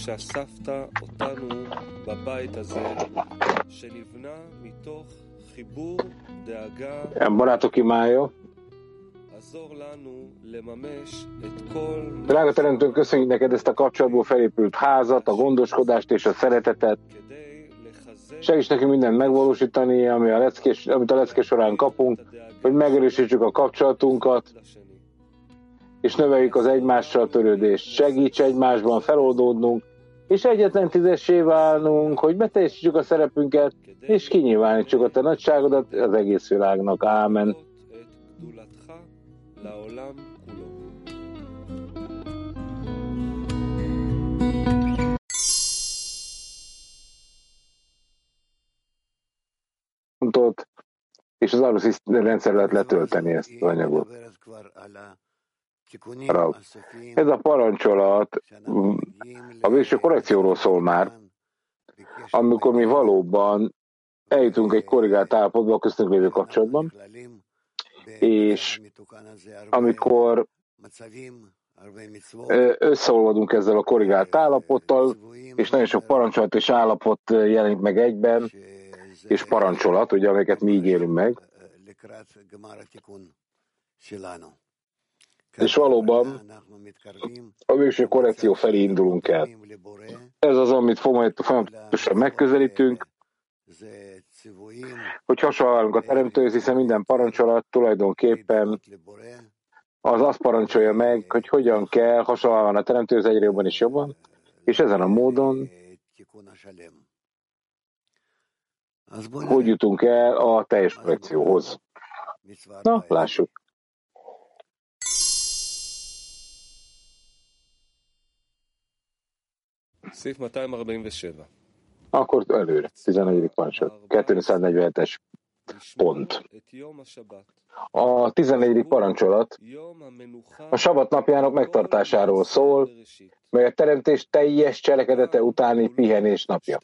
שאספת אותנו בבית הזה, שנבנה מתוך חיבור, דאגה, Barátok imája, עזור לנו לממש את כל Drága Teremtőnk, köszönjük neked ezt a kapcsolatból felépült házat, a gondoskodást és a szeretetet. כדי לחזק Segíts nekünk mindent megvalósítani, ami a leckés, amit a lecke során kapunk, את הדאגה hogy megerősítsük a kapcsolatunkat, לשני. és növeljük az egymással törődést. Segíts egymásban feloldódnunk, és egyetlen tízessé válnunk, hogy beteljesítsük a szerepünket, és kinyilvánítsuk a te nagyságodat az egész világnak. Ámen. és az Arus rendszer lehet letölteni ezt az anyagot. Rav. Ez a parancsolat mm, a végső korrekcióról szól már, amikor mi valóban eljutunk egy korrigált állapotba a köztünk lévő kapcsolatban, és amikor összeolvadunk ezzel a korrigált állapottal, és nagyon sok parancsolat és állapot jelenik meg egyben, és parancsolat, ugye, amiket mi így élünk meg, és valóban a végső korrekció felé indulunk el. Ez az, amit folyam- folyamatosan megközelítünk, hogy hasonlálunk a teremtőhöz, hiszen minden parancsolat tulajdonképpen az azt parancsolja meg, hogy hogyan kell hasonlóan a teremtőhöz egyre jobban és jobban, és ezen a módon hogy jutunk el a teljes korrekcióhoz. Na, lássuk. Akkor előre, 14. parancsot, 247-es pont. A 14. parancsolat a sabat napjának megtartásáról szól, mely a teremtés teljes cselekedete utáni pihenés napja.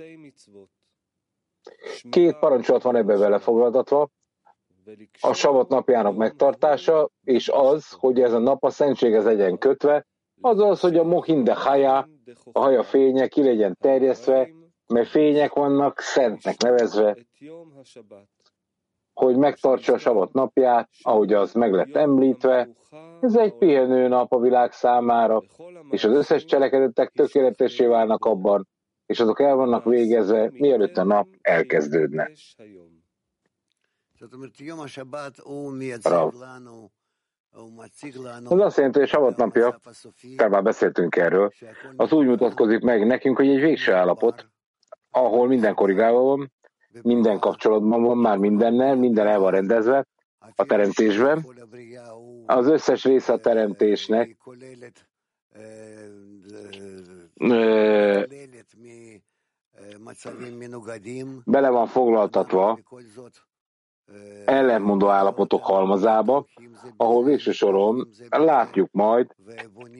Két parancsolat van ebbe vele fogladatva, a sabat napjának megtartása, és az, hogy ez a nap a szentséghez legyen kötve, Az az, hogy a Mohinde Haya a haja fénye ki legyen terjesztve, mert fények vannak szentnek nevezve, hogy megtartsa a sabat napját, ahogy az meg lett említve. Ez egy pihenő nap a világ számára, és az összes cselekedetek tökéletesé válnak abban, és azok el vannak végezve, mielőtt a nap elkezdődne. Rav. Ez azt jelenti, hogy a sabat napja, te már beszéltünk erről, az úgy mutatkozik meg nekünk, hogy egy végső állapot, ahol minden korrigálva van, minden kapcsolatban van már mindennel, minden el van rendezve a teremtésben. Az összes része a teremtésnek bele van foglaltatva ellentmondó állapotok halmazába, ahol végső soron látjuk majd,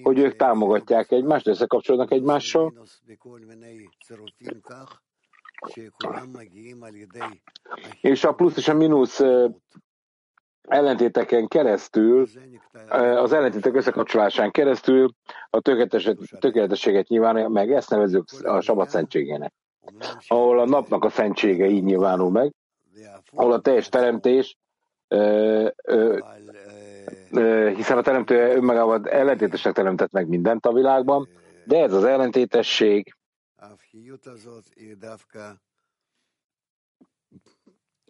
hogy ők támogatják egymást, összekapcsolódnak egymással, és a plusz és a mínusz ellentéteken keresztül, az ellentétek összekapcsolásán keresztül a tökéletes- tökéletességet nyilvánul meg, ezt nevezzük a sabat szentségének. Ahol a napnak a szentsége így nyilvánul meg, ahol a teljes teremtés, ö, ö, ö, hiszen a teremtő önmagában ellentétesnek teremtett meg mindent a világban, de ez az ellentétesség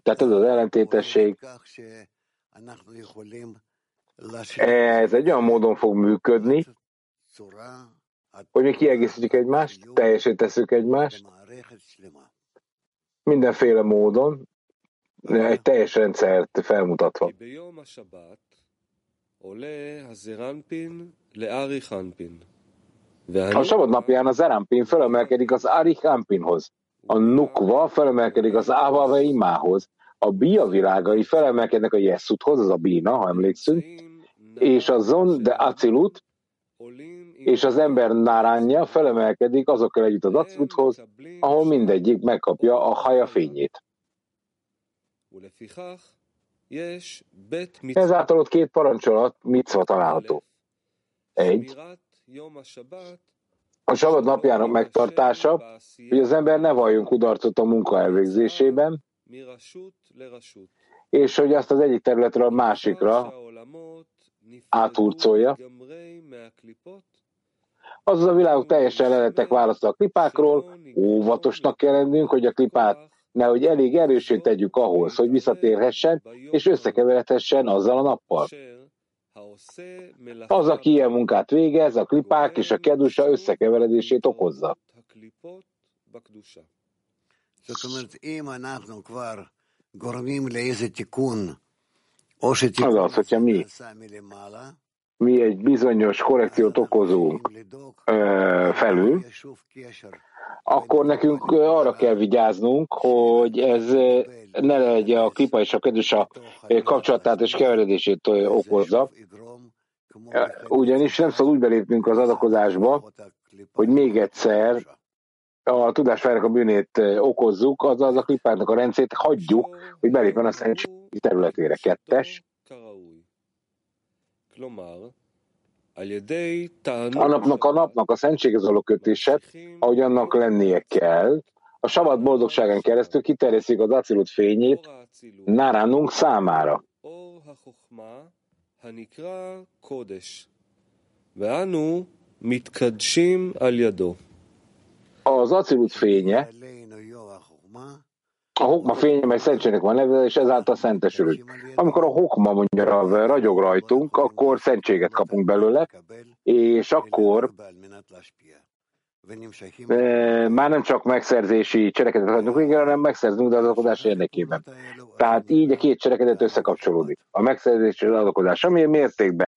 Tehát ez az ellentétesség, ez egy olyan módon fog működni, hogy mi kiegészítjük egymást, teljesíteszünk egymást, mindenféle módon, egy teljes rendszert felmutatva. A sabat napján az Arampin felemelkedik az Arichampinhoz, a Nukva felemelkedik az Ávave Imához, a Bia világai felemelkednek a Jeszuthoz, az a Bína, ha emlékszünk, és a Zon de Acilut, és az ember náránja felemelkedik azokkal együtt az Aciluthoz, ahol mindegyik megkapja a haja fényét. Ezáltal ott két parancsolat, mit micva található. Egy, a sabat napjának megtartása, hogy az ember ne valljon kudarcot a munka elvégzésében, és hogy azt az egyik területről a másikra áthurcolja. Azaz a világok teljesen lelettek választva a klipákról, óvatosnak kell lennünk, hogy a klipát nehogy elég erősén tegyük ahhoz, hogy visszatérhessen és összekeveredhessen azzal a nappal. Az, aki ilyen munkát végez, a klipák és a kedusa összekeveredését okozza. Az az, hogyha mi, mi egy bizonyos korrekciót okozunk ö, felül, akkor nekünk arra kell vigyáznunk, hogy ez ne legyen a klipa és a kedves a kapcsolatát és keveredését okozza. Ugyanis nem szabad úgy belépnünk az adakozásba, hogy még egyszer a tudásfájnak a bűnét okozzuk, azaz a klipáknak a rendszét hagyjuk, hogy belépjen a szentség területére. Kettes. A napnak a napnak a szentséghez való kötése, ahogy annak lennie kell, a sabat boldogságán keresztül kiterjesztjük az acilut fényét Naránunk számára. Az acilut fénye a hokma fénye, mely szentségnek van neve, és ezáltal szentesülünk. Amikor a hokma mondja ragyog rajtunk, akkor szentséget kapunk belőle, és akkor e, már nem csak megszerzési cselekedet adunk végre, hanem megszerzünk az adakozás érdekében. Tehát így a két cselekedet összekapcsolódik. A megszerzés és az adakozás, ami mértékben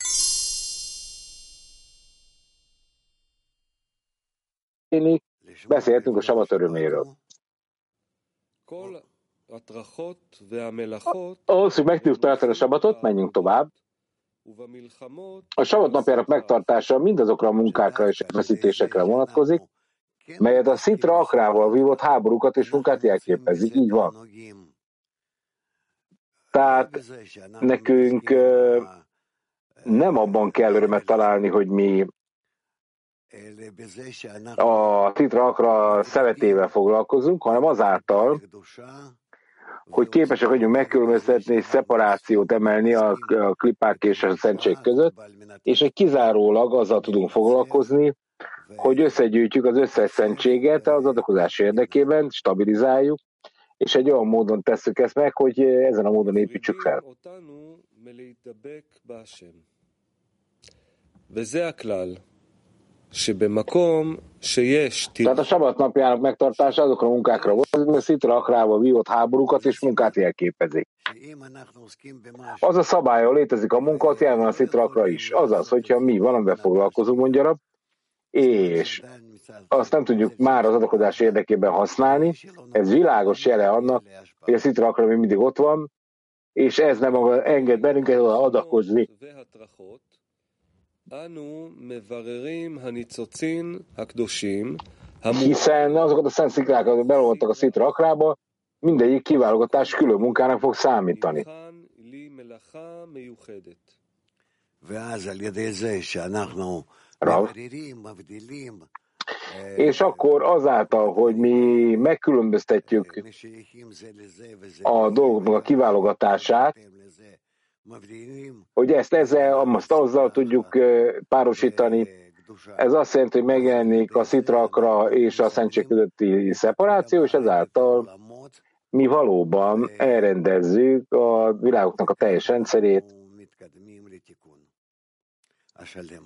beszéltünk a sabat öröméről. Ahhoz, hogy meg tudjuk tartani a sabatot, menjünk tovább. A sabat napjának megtartása mindazokra a munkákra és veszítésekre vonatkozik, melyet a szitra akrával vívott háborúkat és munkát jelképezik. Így van. Tehát nekünk nem abban kell örömet találni, hogy mi a titra akra szeretével foglalkozunk, hanem azáltal, hogy képesek vagyunk megkülönböztetni és szeparációt emelni a, a klipák és a szentség között, és egy kizárólag azzal tudunk foglalkozni, hogy összegyűjtjük az összes szentséget az adakozás érdekében, stabilizáljuk, és egy olyan módon tesszük ezt meg, hogy ezen a módon építsük fel. Tehát a sabat napjának megtartása azokra a munkákra volt, a szitra akrába vívott háborúkat és munkát jelképezik. Az a szabály, ahol létezik a munka, ott jelen a szitra is. Azaz, hogyha mi valamivel foglalkozunk, mondja és azt nem tudjuk már az adakozás érdekében használni, ez világos jele annak, hogy a szitra még mindig ott van, és ez nem enged bennünket adakozni. Hiszen azokat a szent sziklákat, amik belolvadtak a szitra akrába, mindegyik kiválogatás külön munkának fog számítani. Rav. És akkor azáltal, hogy mi megkülönböztetjük a dolgoknak a kiválogatását, hogy ezt ezzel, azt azzal tudjuk párosítani. Ez azt jelenti, hogy megjelenik a szitrakra és a szentség közötti szeparáció, és ezáltal mi valóban elrendezzük a világoknak a teljes rendszerét,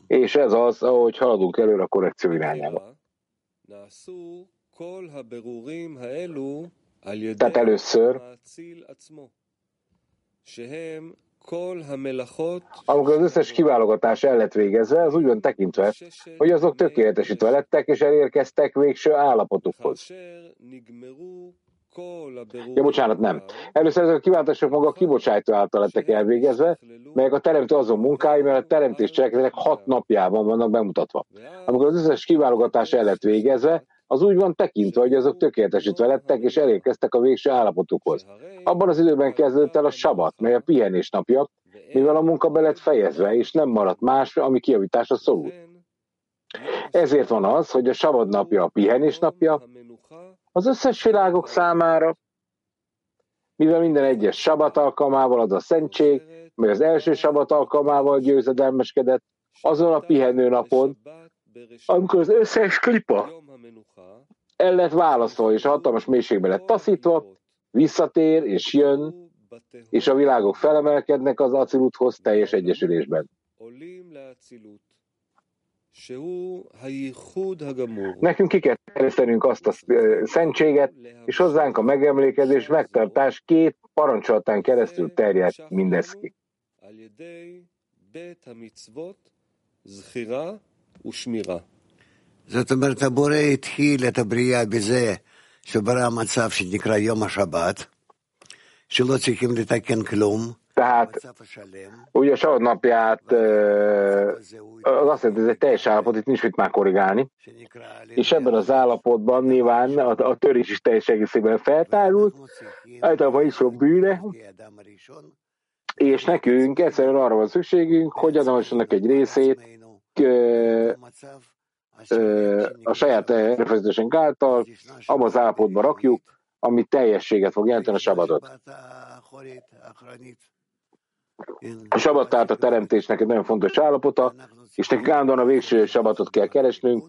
és ez az, ahogy haladunk előre a korrekció irányába. Tehát először amikor az összes kiválogatás el lett végezve, az úgy van tekintve, hogy azok tökéletesítve lettek és elérkeztek végső állapotukhoz. Ja, bocsánat, nem. Először ezek a kiválasztások maga a kibocsátó által lettek elvégezve, melyek a teremtő azon munkái, mert a teremtés cselekedetek hat napjában vannak bemutatva. Amikor az összes kiválogatás el lett végezve, az úgy van tekintve, hogy azok tökéletesítve lettek, és elérkeztek a végső állapotukhoz. Abban az időben kezdődött el a sabat, mely a pihenés napja, mivel a munka be lett fejezve, és nem maradt más, ami kiavításra szorult. Ezért van az, hogy a sabad napja a pihenés napja az összes világok számára, mivel minden egyes sabat alkalmával az a szentség, mely az első sabat alkalmával győzedelmeskedett, azon a pihenő napon, amikor az összes klipa el lett választva, és hatalmas mélységbe lett taszítva, visszatér és jön, és a világok felemelkednek az aciluthoz teljes egyesülésben. Nekünk ki kell terjesztenünk azt a szentséget, és hozzánk a megemlékezés, megtartás két parancsolatán keresztül terjed mindez ki. זאת אומרת, הבורא התחיל את הבריאה בזה שברא מצב שנקרא יום השבת, שלא צריכים לתקן כלום, Tehát ugye a savat napját az azt jelenti, ez egy teljes állapot, itt nincs mit már korrigálni. És ebben az állapotban nyilván a, a törés is teljes egészében feltárult, általában is sok bűne, és nekünk egyszerűen arra van szükségünk, hogy Adamosnak egy részét a saját erőfeszítésünk által abban az állapotba rakjuk, ami teljességet fog jelenteni a sabatot. A sabat tehát a teremtésnek egy nagyon fontos állapota, és nekünk állandóan a végső sabatot kell keresnünk,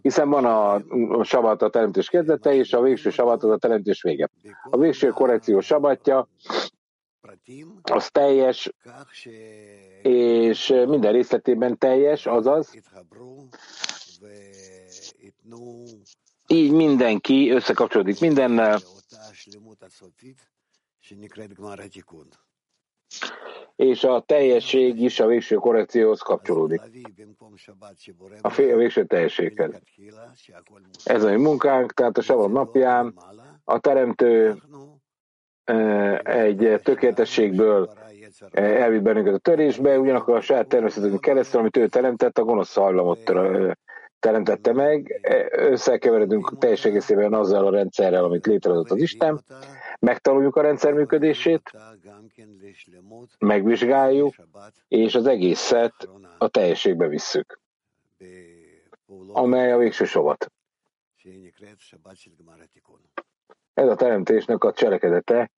hiszen van a, a sabat a teremtés kezdete, és a végső sabat az a teremtés vége. A végső korrekció sabatja az teljes, és minden részletében teljes, azaz így mindenki összekapcsolódik mindennel, és a teljesség is a végső korrekcióhoz kapcsolódik. A, fél, a végső teljességhez. Ez a mi munkánk, tehát a savat napján a teremtő egy tökéletességből elvitt bennünket a törésbe, ugyanakkor a saját természetünk keresztül, amit ő teremtett, a gonosz hajlamot teremtette meg. Összekeveredünk teljes egészében azzal a rendszerrel, amit létrehozott az Isten. Megtanuljuk a rendszer működését, megvizsgáljuk, és az egészet a teljességbe visszük, amely a végső sovat. Ez a teremtésnek a cselekedete,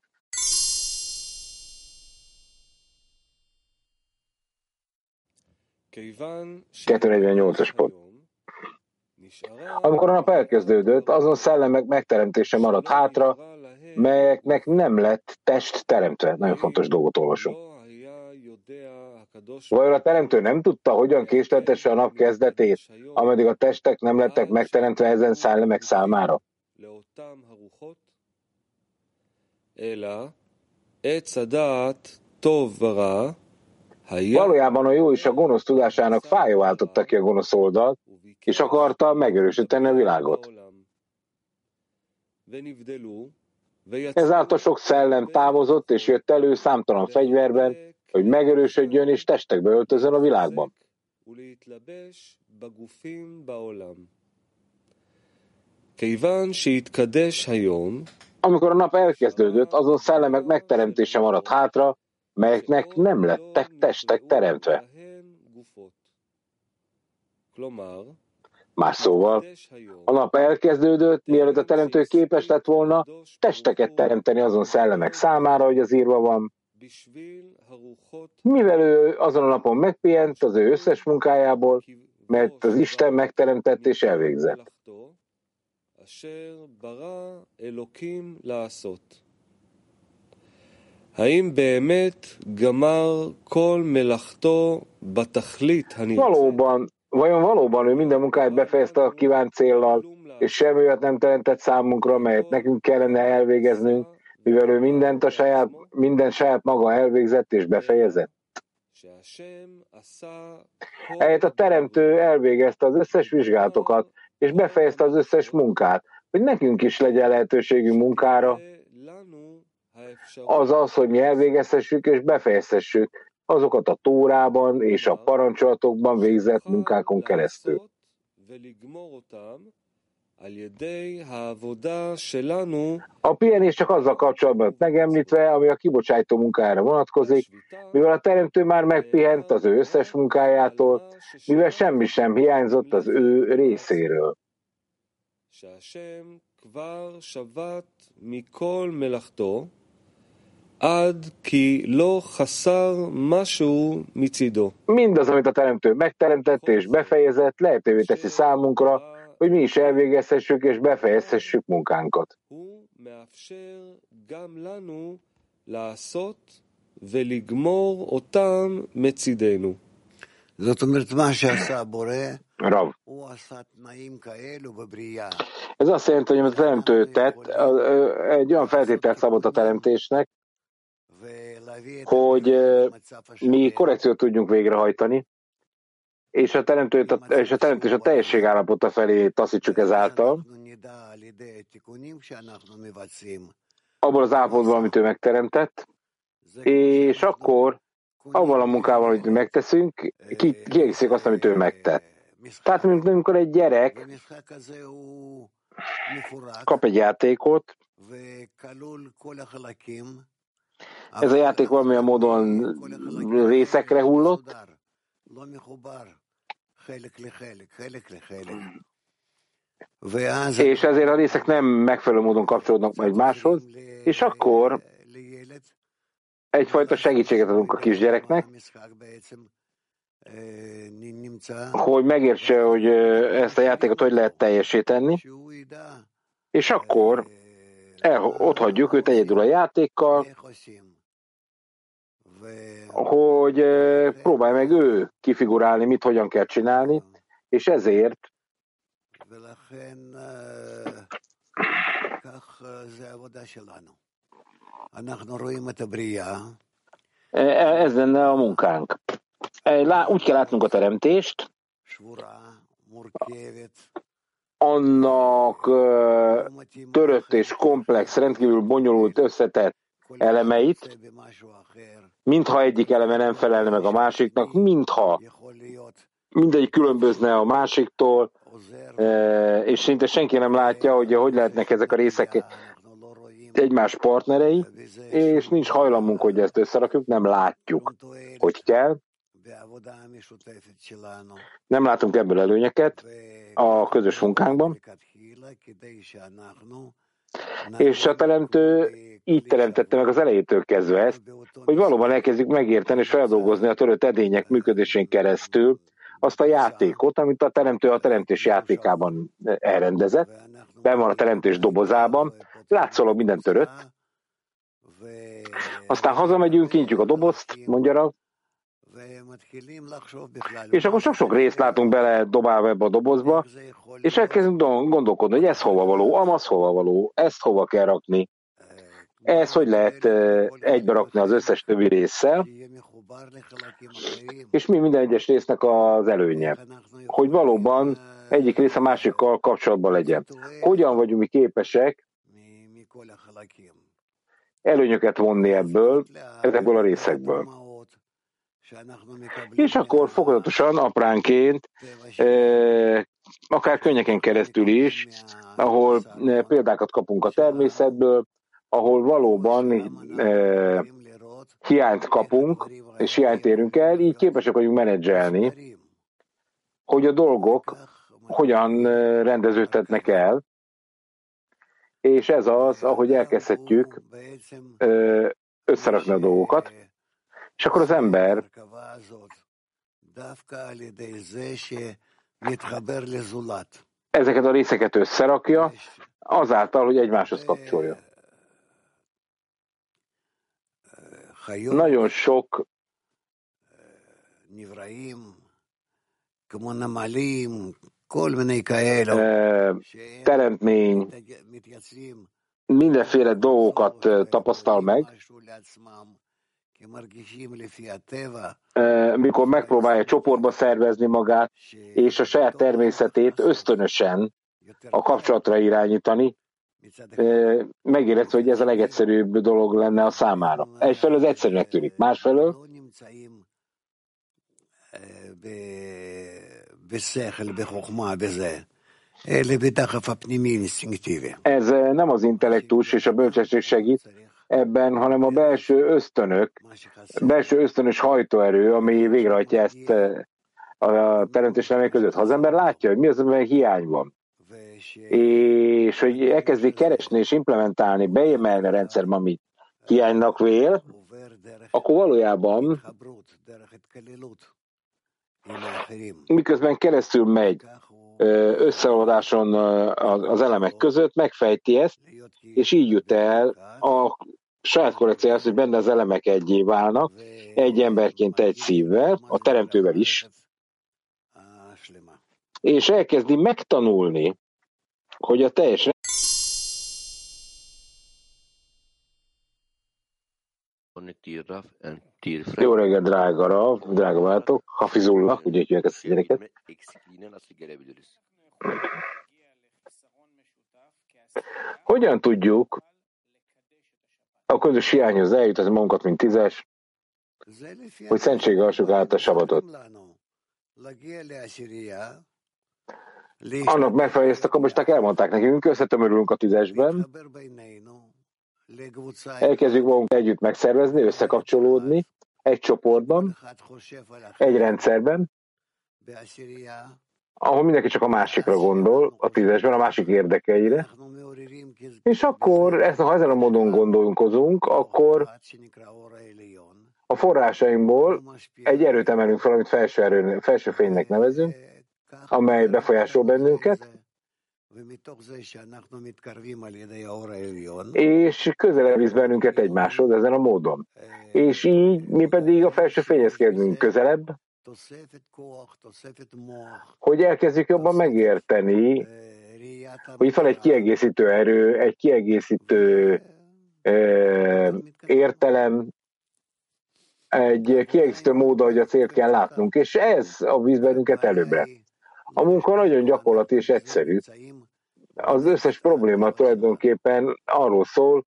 as pont. Amikor a nap elkezdődött, azon szellemek megteremtése maradt hátra, melyeknek nem lett test teremtve. Nagyon fontos dolgot olvasunk. Vajon a teremtő nem tudta, hogyan késleltesse a nap kezdetét, ameddig a testek nem lettek megteremtve ezen szellemek számára? Valójában a jó és a gonosz tudásának fájó váltotta ki a gonosz oldalt, és akarta megerősíteni a világot. Ezáltal sok szellem távozott és jött elő számtalan fegyverben, hogy megerősödjön és testekbe öltözön a világban. Amikor a nap elkezdődött, azon szellemek megteremtése maradt hátra, melyeknek nem lettek testek teremtve. Más szóval, a nap elkezdődött, mielőtt a teremtő képes lett volna testeket teremteni azon szellemek számára, hogy az írva van. Mivel ő azon a napon megpihent az ő összes munkájából, mert az Isten megteremtett és elvégzett. Valóban Vajon valóban ő minden munkáját befejezte a kívánt céllal, és semmi olyat nem teremtett számunkra, melyet nekünk kellene elvégeznünk, mivel ő mindent a saját, minden saját maga elvégzett és befejezett? Ehhez a teremtő elvégezte az összes vizsgálatokat, és befejezte az összes munkát, hogy nekünk is legyen lehetőségünk munkára. Az az, hogy mi elvégezhessük és befejezhessük, azokat a Tórában és a parancsolatokban végzett munkákon keresztül. A pihenés csak azzal kapcsolatban megemlítve, ami a kibocsátó munkájára vonatkozik, mivel a teremtő már megpihent az ő összes munkájától, mivel semmi sem hiányzott az ő részéről. Mindaz, amit a teremtő megteremtett és befejezett, lehetővé teszi számunkra, hogy mi is elvégezhessük és befejezhessük munkánkat. Rav. Ez azt jelenti, hogy amit a teremtő tett, egy olyan feltételt szabott a teremtésnek, hogy mi korrekciót tudjunk végrehajtani, és a, teremtőt, a, és a teremtés a teljesség állapota felé taszítsuk ezáltal, abból az állapotban, amit ő megteremtett, és akkor avval a munkával, amit megteszünk, ki, kiegészítik azt, amit ő megtett. Tehát, mint amikor egy gyerek kap egy játékot, ez a játék valamilyen módon részekre hullott, és ezért a részek nem megfelelő módon kapcsolódnak egymáshoz, és akkor egyfajta segítséget adunk a kisgyereknek, hogy megértse, hogy ezt a játékot hogy lehet teljesíteni, és akkor el, ott hagyjuk őt egyedül a játékkal, hogy próbálj meg ő kifigurálni, mit hogyan kell csinálni, és ezért ez lenne a munkánk. Úgy kell látnunk a teremtést, annak törött és komplex, rendkívül bonyolult, összetett elemeit, mintha egyik eleme nem felelne meg a másiknak, mintha mindegyik különbözne a másiktól, e, és szinte senki nem látja, hogy hogy lehetnek ezek a részek egymás partnerei, és nincs hajlamunk, hogy ezt összerakjuk, nem látjuk, hogy kell. Nem látunk ebből előnyeket a közös munkánkban, és a teremtő így teremtette meg az elejétől kezdve ezt, hogy valóban elkezdjük megérteni és feldolgozni a törött edények működésén keresztül azt a játékot, amit a teremtő a teremtés játékában elrendezett, ben van a teremtés dobozában, látszólag minden törött, aztán hazamegyünk, kintjük a dobozt, mondja és akkor sok-sok részt látunk bele dobálva ebbe a dobozba, és elkezdünk gondolkodni, hogy ez hova való, amaz hova való, ezt hova kell rakni, ez hogy lehet egybe rakni az összes többi résszel, és mi minden egyes résznek az előnye, hogy valóban egyik rész a másikkal kapcsolatban legyen. Hogyan vagyunk mi képesek előnyöket vonni ebből, ezekből a részekből. És akkor fokozatosan, apránként, akár könnyeken keresztül is, ahol példákat kapunk a természetből, ahol valóban eh, hiányt kapunk, és hiányt érünk el, így képesek vagyunk menedzselni, hogy a dolgok hogyan rendeződhetnek el, és ez az, ahogy elkezdhetjük összerakni a dolgokat, és akkor az ember ezeket a részeket összerakja, azáltal, hogy egymáshoz kapcsolja. Nagyon sok teremtmény mindenféle dolgokat tapasztal meg, mikor megpróbálja csoportba szervezni magát, és a saját természetét ösztönösen a kapcsolatra irányítani, megérezte, hogy ez a legegyszerűbb dolog lenne a számára. Egyfelől ez egyszerűnek tűnik, másfelől Ez nem az intellektus és a bölcsesség segít, ebben, hanem a belső ösztönök, belső ösztönös hajtóerő, ami végrehajtja ezt a teremtés remény között. Ha az ember látja, hogy mi az, amiben hiány van, és hogy elkezdi keresni és implementálni, beemelni a rendszerbe, amit hiánynak vél, akkor valójában miközben keresztül megy összeolvadáson az elemek között, megfejti ezt, és így jut el a saját korrekcióhoz, hogy benne az elemek egyé válnak, egy emberként egy szívvel, a teremtővel is, és elkezdi megtanulni, hogy a teljes jó reggel, drága Rav, drága váltok, Hafizullah, ugye hívják ezt a gyereket. Hogyan tudjuk a közös hiányhoz eljutatni magunkat, mint tízes, hogy szentsége alsuk át a sabatot? Annak megfelelően ezt a kabosták elmondták nekünk, összetömörülünk a tízesben, elkezdjük magunk együtt megszervezni, összekapcsolódni, egy csoportban, egy rendszerben, ahol mindenki csak a másikra gondol, a tízesben, a másik érdekeire, és akkor, ezt, ha ezen a módon gondolkozunk, akkor a forrásainkból egy erőt emelünk fel, amit felső, erő, felső fénynek nevezünk, amely befolyásol bennünket, és közelebb visz bennünket egymáshoz ezen a módon. És így mi pedig a felső fényhez közelebb, hogy elkezdjük jobban megérteni, hogy itt van egy kiegészítő erő, egy kiegészítő értelem, egy kiegészítő mód, hogy a célt kell látnunk, és ez a víz bennünket előbbre. A munka nagyon gyakorlati és egyszerű. Az összes probléma tulajdonképpen arról szól,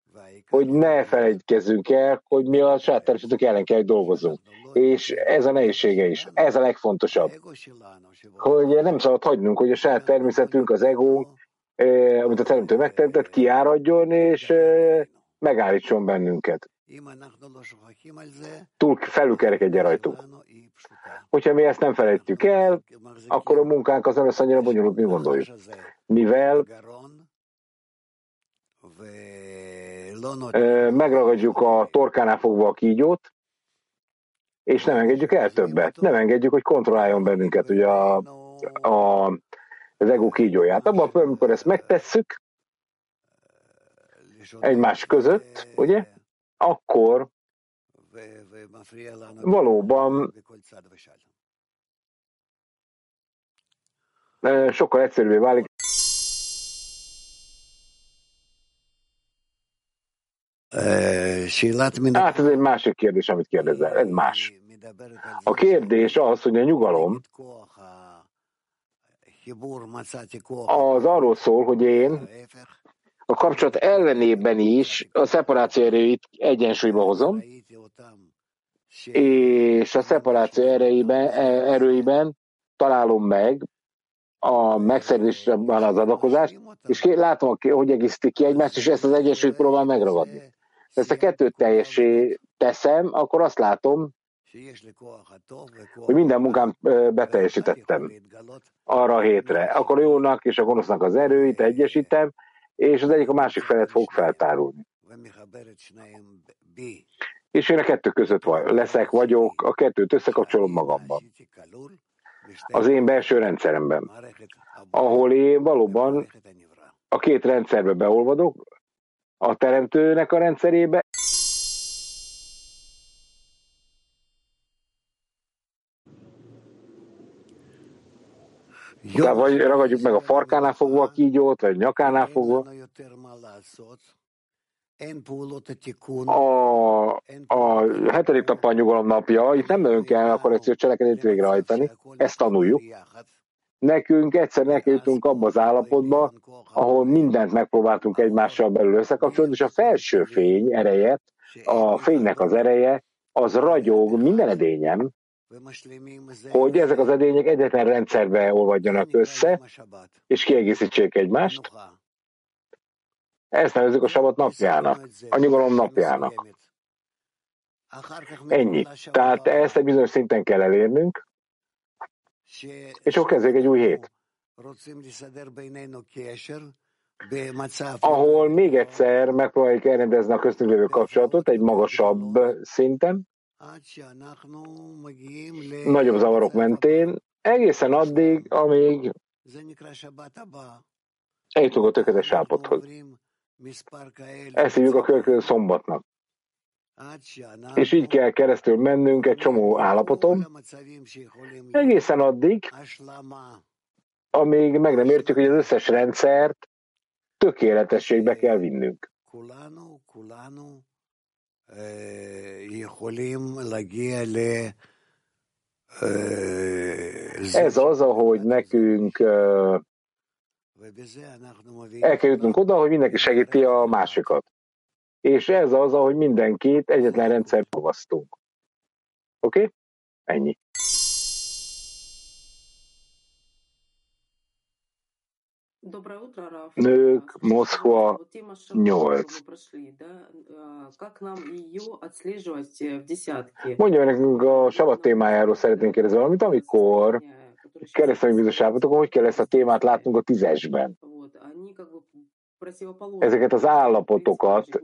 hogy ne felejtkezzünk el, hogy mi a természetük ellen kell, hogy dolgozunk. És ez a nehézsége is. Ez a legfontosabb. Hogy nem szabad hagynunk, hogy a saját természetünk, az egónk, eh, amit a teremtő megteremtett, kiáradjon, és eh, megállítson bennünket. Túl felülkerekedjen rajtunk. Hogyha mi ezt nem felejtjük el, akkor a munkánk az nem lesz annyira bonyolult, mi gondoljuk. Mivel megragadjuk a torkánál fogva a kígyót, és nem engedjük el többet. Nem engedjük, hogy kontrolláljon bennünket ugye a, a, az ego kígyóját. Abban, amikor ezt megtesszük, egymás között, ugye, akkor valóban sokkal egyszerűbbé válik Hát ez egy másik kérdés, amit kérdezel. Ez más. A kérdés az, hogy a nyugalom az arról szól, hogy én a kapcsolat ellenében is a szeparáció erőit egyensúlyba hozom, és a szeparáció erőiben, erőiben találom meg a megszerzésben az adakozást, és látom, hogy egészítik ki egymást, és ezt az egyensúlyt próbál megragadni ezt a kettőt teljesé teszem, akkor azt látom, hogy minden munkám beteljesítettem arra a hétre. Akkor a jónak és a gonosznak az erőit egyesítem, és az egyik a másik felet fog feltárulni. És én a kettő között vagy, leszek, vagyok, a kettőt összekapcsolom magamban. Az én belső rendszeremben, ahol én valóban a két rendszerbe beolvadok, a teremtőnek a rendszerébe. Jó. Tehát vagy ragadjuk meg a farkánál fogva a kígyót, vagy nyakánál fogva. A, a hetedik tapal nyugalom napja, itt nem nagyon kell a korrekciós cselekedét végrehajtani, ezt tanuljuk. Nekünk egyszer nekijutunk abba az állapotba, ahol mindent megpróbáltunk egymással belül összekapcsolni, és a felső fény ereje, a fénynek az ereje, az ragyog minden edényem, hogy ezek az edények egyetlen rendszerbe olvadjanak össze, és kiegészítsék egymást. Ezt nevezzük a sabat napjának, a nyugalom napjának. Ennyi. Tehát ezt egy bizonyos szinten kell elérnünk, és akkor kezdődik egy új hét. Ahol még egyszer megpróbáljuk elrendezni a köztünk lévő kapcsolatot egy magasabb szinten, nagyobb zavarok mentén, egészen addig, amíg eljutunk a tökéletes állapothoz. Ezt hívjuk a következő szombatnak. És így kell keresztül mennünk egy csomó állapoton, egészen addig, amíg meg nem értjük, hogy az összes rendszert tökéletességbe kell vinnünk. Ez az, ahogy nekünk el kell jutnunk oda, hogy mindenki segíti a másikat. És ez az, ahogy mindenkit egyetlen rendszer fogasztunk. Oké? Okay? Ennyi. Nők, Moszkva, 8. Mondja nekünk a savat témájáról szeretnénk kérdezni valamit, amikor keresztény bizonyos állapotokon, hogy kell ezt a témát látnunk a tízesben. Ezeket az állapotokat,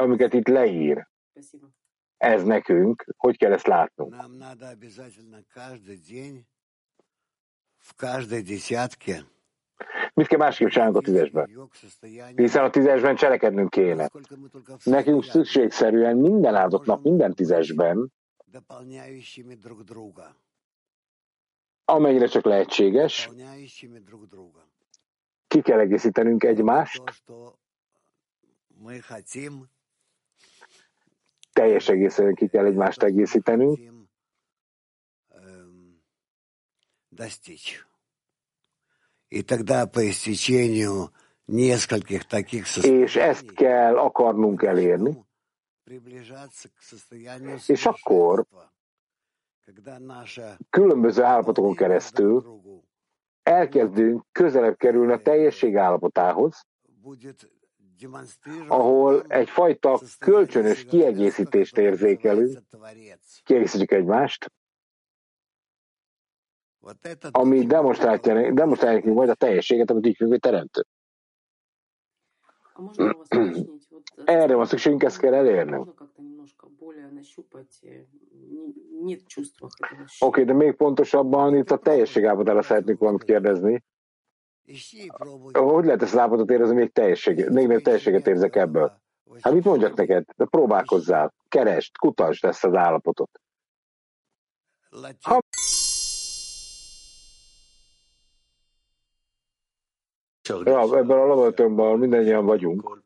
amiket itt leír, ez nekünk, hogy kell ezt látnunk? Mit kell másképp csinálnunk a tízesben? Hiszen a tízesben cselekednünk kéne. Nekünk szükségszerűen minden áldott nap, minden tízesben amennyire csak lehetséges, ki kell egészítenünk egymást, teljes egészen ki kell egymást egészítenünk, és ezt kell akarnunk elérni, és akkor különböző állapotokon keresztül elkezdünk közelebb kerülni a teljesség állapotához, ahol egyfajta kölcsönös kiegészítést érzékelünk, kiegészítjük egymást, ami demonstrálja, demonstrálja nekünk majd a teljességet, amit így teremtő. Erre van szükségünk, ezt kell elérnünk. Oké, okay, de még pontosabban itt a teljességállapotára szeretnék valamit kérdezni. Hogy lehet ezt az állapotot érezni, még teljességet, még még teljességet érzek ebből? Hát mit mondjak neked? De próbálkozzál, keresd, kutasd ezt az állapotot. Ha Ja, ebben a laboratóriumban mindannyian vagyunk.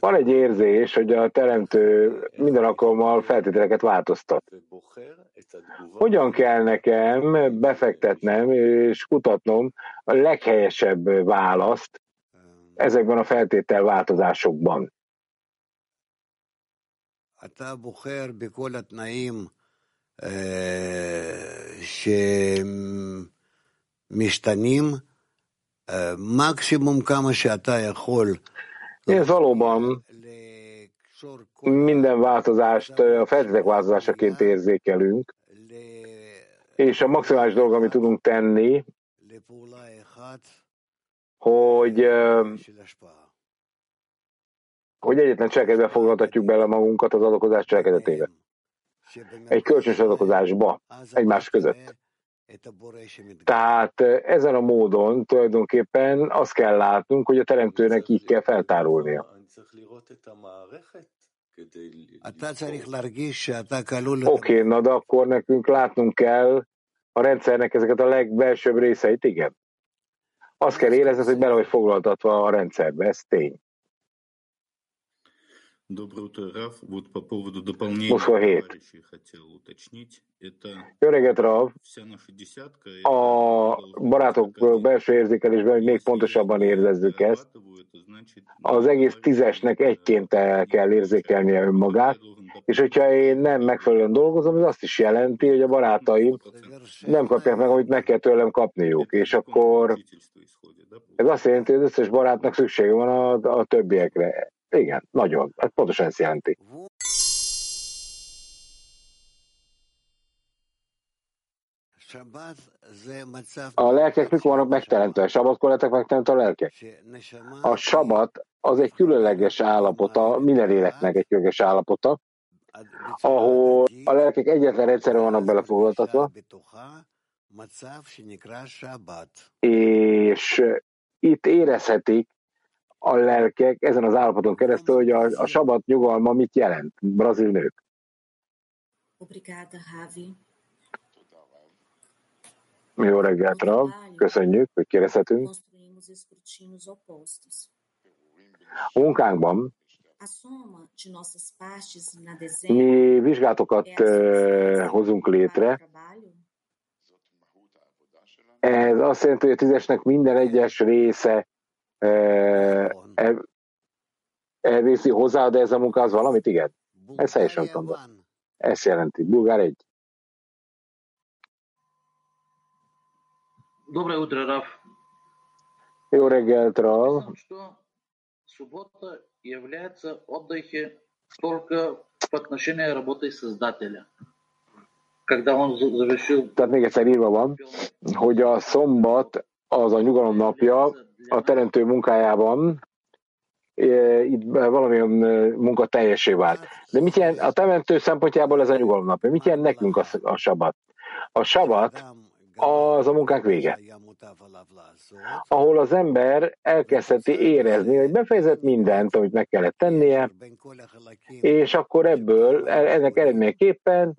Van egy érzés, hogy a teremtő minden alkalommal feltételeket változtat. Hogyan kell nekem befektetnem és kutatnom a leghelyesebb választ ezekben a feltétel változásokban? אתה בוחר בכל התנאים שמשתנים מקסימום כמה שאתה יכול ez valóban minden változást a feltétek változásaként érzékelünk, és a maximális dolog, amit tudunk tenni, hogy, hogy egyetlen cselekedetbe foglaltatjuk bele magunkat az adakozás cselekedetébe. Egy kölcsönös adakozásba, egymás között. Tehát ezen a módon tulajdonképpen azt kell látnunk, hogy a teremtőnek így kell feltárulnia. Oké, okay, na de akkor nekünk látnunk kell a rendszernek ezeket a legbelsőbb részeit, igen. Azt kell érezni, hogy bele vagy foglaltatva a rendszerbe, ez tény. Mushwahid. Jó reggelt, Rav! A barátok belső érzékelésben, hogy még pontosabban érezzük ezt. Az egész tízesnek egyként kell érzékelnie önmagát, és hogyha én nem megfelelően dolgozom, ez azt is jelenti, hogy a barátaim nem kapják meg, amit meg kell tőlem kapniuk, és akkor ez azt jelenti, hogy az összes barátnak szüksége van a, a többiekre. Igen, nagyon. Ez pontosan ezt jelenti. A lelkek mikor vannak megteremtve? Sabatkor lettek megteremtve a lelkek? A sabat az egy különleges állapota, minden léleknek egy különleges állapota, ahol a lelkek egyetlen egyszerűen vannak belefoglaltatva, és itt érezhetik a lelkek ezen az állapoton keresztül, hogy a, a sabat nyugalma mit jelent, brazil nők. Obrigada. Jó reggelt, Rav. Köszönjük, hogy kérdezhetünk. Opostos. A munkánkban mi a eh, hozunk létre. Ez azt jelenti, hogy a tízesnek minden egyes része el- elviszi hozzá, de ez a munka az valamit, igen. Ez helyesen mondva. Ezt jelenti. Bulgár egy. Доброе утро, Раф. Jó reggelt, Rav. Знам, что суббота является отдыхе только в отношении работы Создателя. Когда он за- завершил Tehát még egyszer írva van, hogy a szombat az a nyugalom napja a teremtő munkájában, e, itt valamilyen e, munka teljesé vált. De mit jelent, a teremtő szempontjából ez a nyugalom napja? Mit jelent nekünk a, a sabat? A sabat az a munkánk vége, ahol az ember elkezdheti érezni, hogy befejezett mindent, amit meg kellett tennie, és akkor ebből, ennek eredményeképpen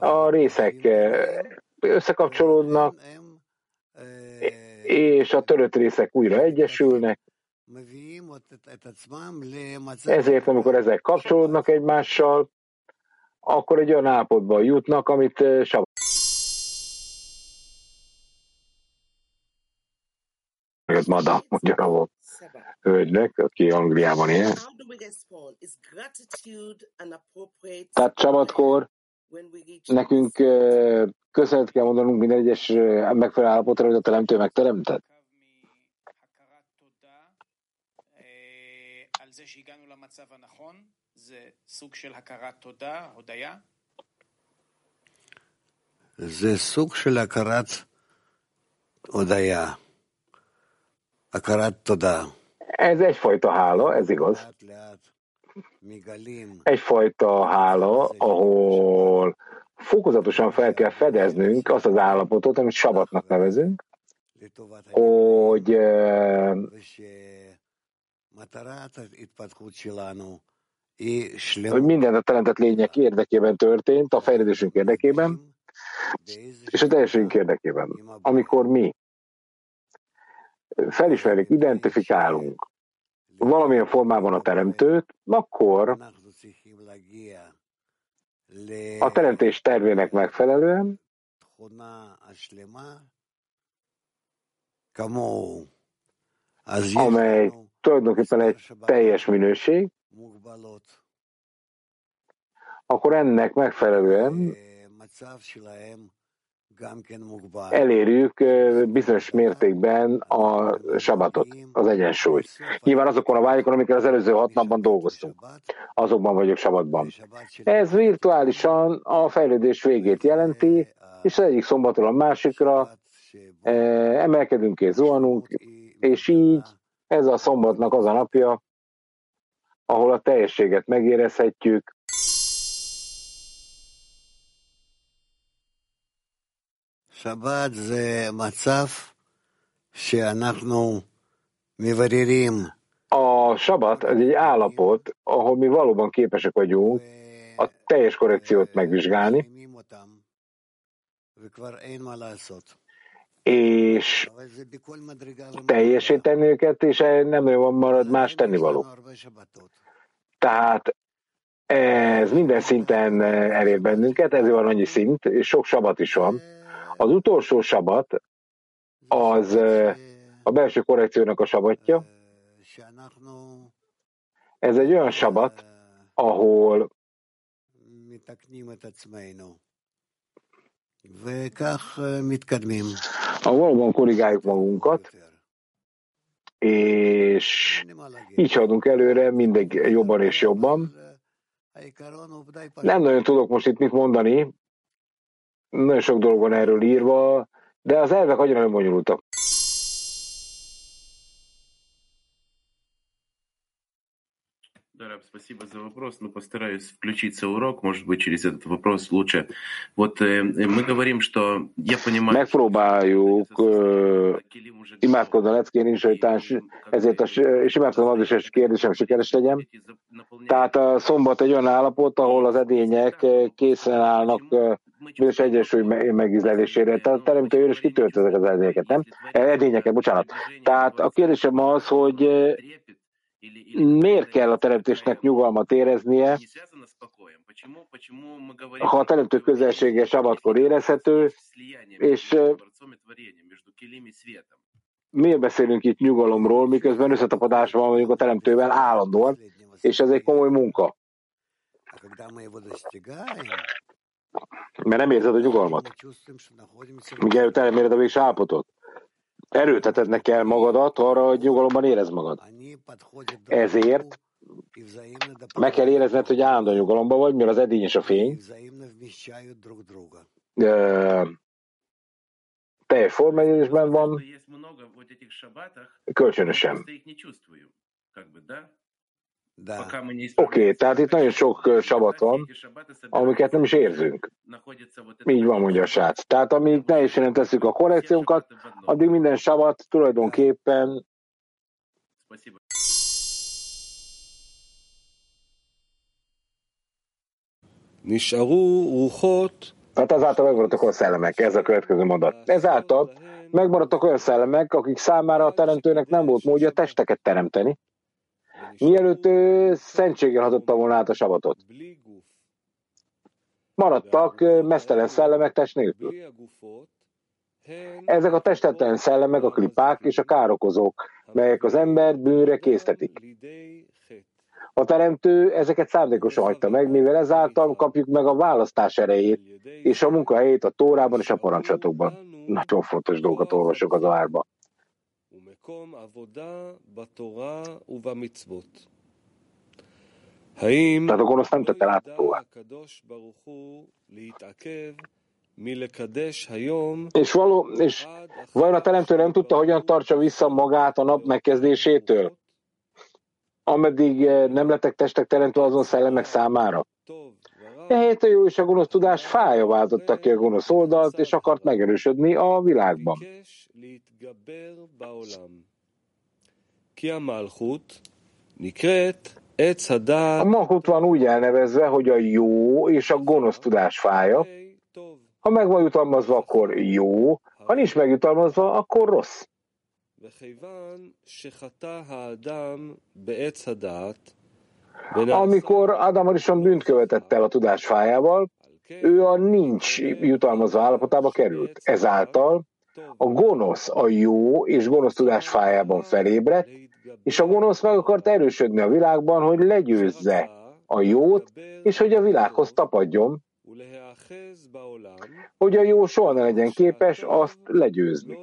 a részek eh, összekapcsolódnak, és a törött részek újra egyesülnek, ezért amikor ezek kapcsolódnak egymással, akkor egy olyan állapotba jutnak, amit eh, sabat. Mada, mondja a hölgynek, aki Angliában él. Tehát reach nekünk eh, köszönet kell mondanunk minden egyes eh, megfelelő állapotra, hogy a teremtő megteremtett. מורכב מהכרת תודה אה, על זה שהגענו למצב הנכון, זה סוג של הכרת תודה, הודיה. זה סוג של הכרת הודיה, הכרת תודה. Ez egyfajta hála, ez igaz. egyfajta hála, ahol fokozatosan fel kell fedeznünk azt az állapotot, amit sabatnak nevezünk, hogy eh, hogy minden a teremtett lények érdekében történt, a fejlődésünk érdekében, és a teljesünk érdekében. Amikor mi felismerjük, identifikálunk valamilyen formában a teremtőt, akkor a teremtés tervének megfelelően amely tulajdonképpen egy teljes minőség, akkor ennek megfelelően elérjük bizonyos mértékben a sabatot, az egyensúlyt. Nyilván azokon a vágyakon, amikkel az előző hat napban dolgoztunk, azokban vagyok sabatban. Ez virtuálisan a fejlődés végét jelenti, és az egyik szombatról a másikra emelkedünk és zuhanunk, és így ez a szombatnak az a napja, ahol a teljességet megérezhetjük, שבת זה מצב שאנחנו מבררים A sabat ez egy állapot, ahol mi valóban képesek vagyunk a teljes korrekciót megvizsgálni, ומסיימים אותם, וכבר אין מה לעשות. és אבל זה בכל מדרגה ומדרגה. teljesíteni őket, és nem nagyon van marad más tennivaló. יש לנו הרבה שבתות. Tehát ez minden szinten elér bennünket, ezért van annyi szint, és sok sabat is van. Az utolsó sabat az a belső korrekciónak a sabatja. Ez egy olyan sabat, ahol a valóban korrigáljuk magunkat, és így haladunk előre, mindegy jobban és jobban. Nem nagyon tudok most itt mit mondani, nagyon sok dolog van erről írva, de az elvek nagyon bonyolultak. Дараб, спасибо за вопрос. Ну, постараюсь включиться в урок, может быть, через этот вопрос лучше. Вот э, мы говорим, что я понимаю... Megpróbáljuk uh, imádkozni a leckén is, hogy ezért a, és imádkozom az is, hogy kérdésem sikeres legyen. Tehát a szombat egy olyan állapot, ahol az edények készen állnak bős egyensúly megízlelésére. Tehát a teremtő is kitölt ezek az edényeket, nem? Edényeket, bocsánat. Tehát a kérdésem az, hogy miért kell a teremtésnek nyugalmat éreznie, ha a teremtő közelsége sabatkor érezhető, és miért beszélünk itt nyugalomról, miközben összetapadás van mondjuk a teremtővel állandóan, és ez egy komoly munka. Mert nem érzed a nyugalmat. Míg előtt elméred a végső állapotot erőtetednek kell magadat arra, hogy nyugalomban érez magad. Ezért meg kell érezned, hogy állandó nyugalomban vagy, mivel az edény és a fény teljes formányozásban van, kölcsönösen. Oké, okay, tehát itt nagyon sok sabat van, amiket nem is érzünk. Így van, mondja a srác. Tehát amíg nehézségesen tesszük a korrekciónkat, addig minden sabat tulajdonképpen Tehát ezáltal megmaradtak olyan szellemek, ez a következő mondat. Ezáltal megmaradtak olyan szellemek, akik számára a teremtőnek nem volt módja testeket teremteni, mielőtt ő szentséggel hatotta volna át a sabatot. Maradtak mesztelen szellemek test nélkül. Ezek a testetlen szellemek a klipák és a károkozók, melyek az ember bűnre késztetik. A teremtő ezeket szándékosan hagyta meg, mivel ezáltal kapjuk meg a választás erejét és a munkahelyét a tórában és a parancsatokban. Nagyon fontos dolgokat olvasok az árba. מקום עבודה בתורה ובמצוות. האם הקדוש ברוך הוא להתעכב és, való, és vajon a teremtő nem tudta, hogyan tartsa vissza magát a nap megkezdésétől, ameddig eh, nem lettek testek teremtve azon szellemek számára? Ehelyett a jó és a gonosz tudás fája váltotta ki a gonosz oldalt, és akart megerősödni a világban. A Malchut van úgy elnevezve, hogy a jó és a gonosz tudás fája. Ha meg van jutalmazva, akkor jó, ha nincs megjutalmazva, akkor rossz. Amikor Adam Arison bűnt követett el a tudás fájával, ő a nincs jutalmazva állapotába került. Ezáltal a gonosz a jó és gonosz tudás fájában felébredt, és a gonosz meg akart erősödni a világban, hogy legyőzze a jót, és hogy a világhoz tapadjon, hogy a jó soha ne legyen képes azt legyőzni.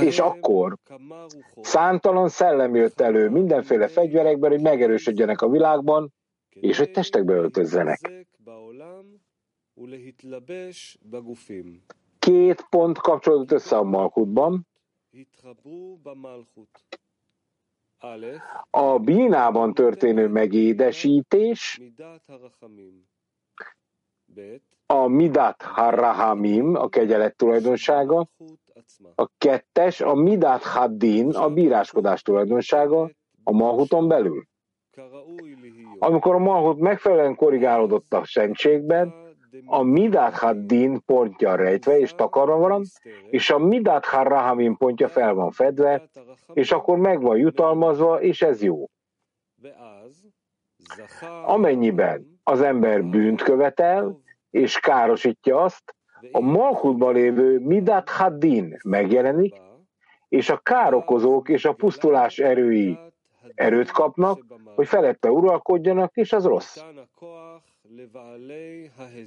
És akkor számtalan szellem jött elő mindenféle fegyverekben, hogy megerősödjenek a világban, és hogy testekbe öltözzenek. Két pont kapcsolódott össze a Malkutban. A bínában történő megédesítés, a midat harrahamim, a kegyelet tulajdonsága, a kettes, a midat haddin, a bíráskodás tulajdonsága a malhuton belül. Amikor a malhut megfelelően korrigálódott a szentségben, a Midat Haddin pontja rejtve és takarva van, és a Midat Harrahamin pontja fel van fedve, és akkor meg van jutalmazva, és ez jó. Amennyiben az ember bűnt követel, és károsítja azt, a Malchutban lévő Midat Haddin megjelenik, és a károkozók és a pusztulás erői erőt kapnak, hogy felette uralkodjanak, és az rossz.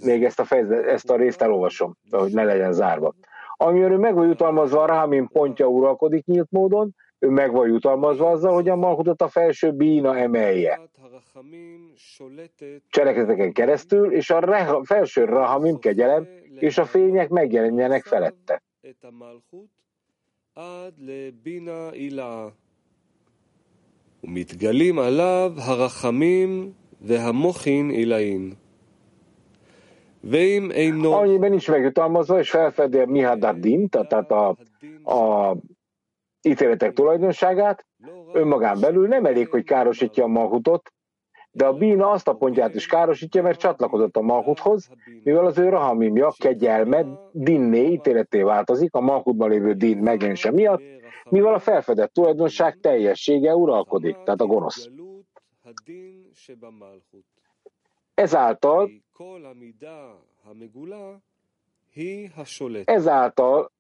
Még ezt a, fejezet, ezt a részt elolvasom, hogy ne legyen zárva. Amiről meg van jutalmazva a Rahamin pontja uralkodik nyílt módon, ő meg van jutalmazva azzal, hogy a Malhutot a felső bína emelje. Cselekedeteken keresztül, és a reha, felső Rahamim kegyelem és a fények megjelenjenek felette. ומתגלים עליו הרחמים והמוחין עילאין. ואם אינו... Annyiben is megjutalmazva, és felfedi a Mihadaddin, tehát a, a ítéletek tulajdonságát, önmagán belül nem elég, hogy károsítja a Malhutot, de a bína azt a pontját is károsítja, mert csatlakozott a Malhuthoz, mivel az ő rahamimja, kegyelme, dinné ítéleté változik a Malhutban lévő din megjelenése miatt, mivel a felfedett tulajdonság teljessége uralkodik, tehát a gonosz. Ezáltal ezáltal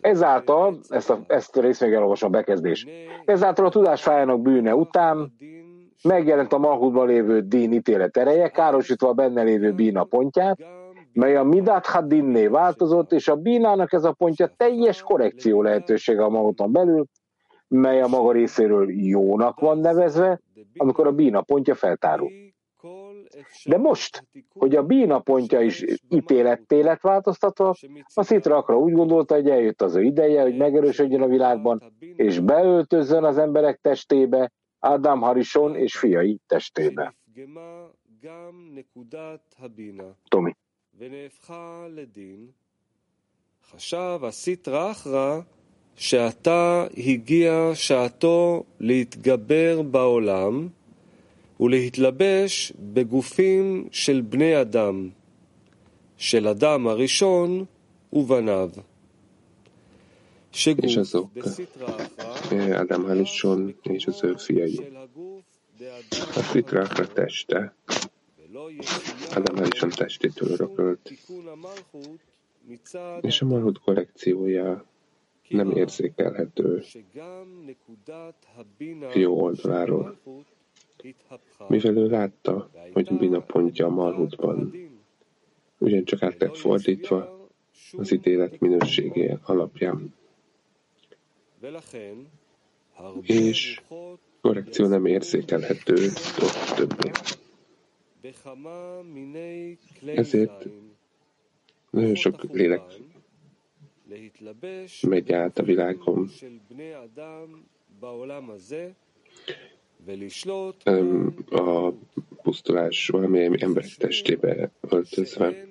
Ezáltal, ezt a, ezt a részt még elolvasom a bekezdés, ezáltal a tudás fájának bűne után megjelent a Mahudban lévő dín ítélet ereje, károsítva a benne lévő bína pontját, mely a Midat Hadinné változott, és a bínának ez a pontja teljes korrekció lehetősége a Mahudon belül, mely a maga részéről jónak van nevezve, amikor a bína pontja feltárul. De most, hogy a bína pontja is ítéletté lett változtatva, a Szitra úgy gondolta, hogy eljött az ő ideje, hogy megerősödjön a világban, és beöltözzön az emberek testébe, Ádám Harison és fiai testébe. Tomi. ונהפכה לדין, חשב הסיטרא אחרא שעתה הגיעה שעתו להתגבר בעולם ולהתלבש בגופים של בני אדם, של אדם הראשון ובניו. שגוף יש עזוב, האדם אה, הראשון, יש עזוב יאי. הסיטרא אחרא תשתה teste, Ádám Harison testétől örökölt, és a Malhut kollekciója nem érzékelhető jó oldaláról, mivel ő látta, hogy bina pontja a Malhutban, ugyancsak át lett fordítva az ítélet minőségé alapján. És korrekció nem érzékelhető ott többé. Ezért nagyon sok lélek megy át a világon, a pusztulás valamilyen ember testébe öltözve,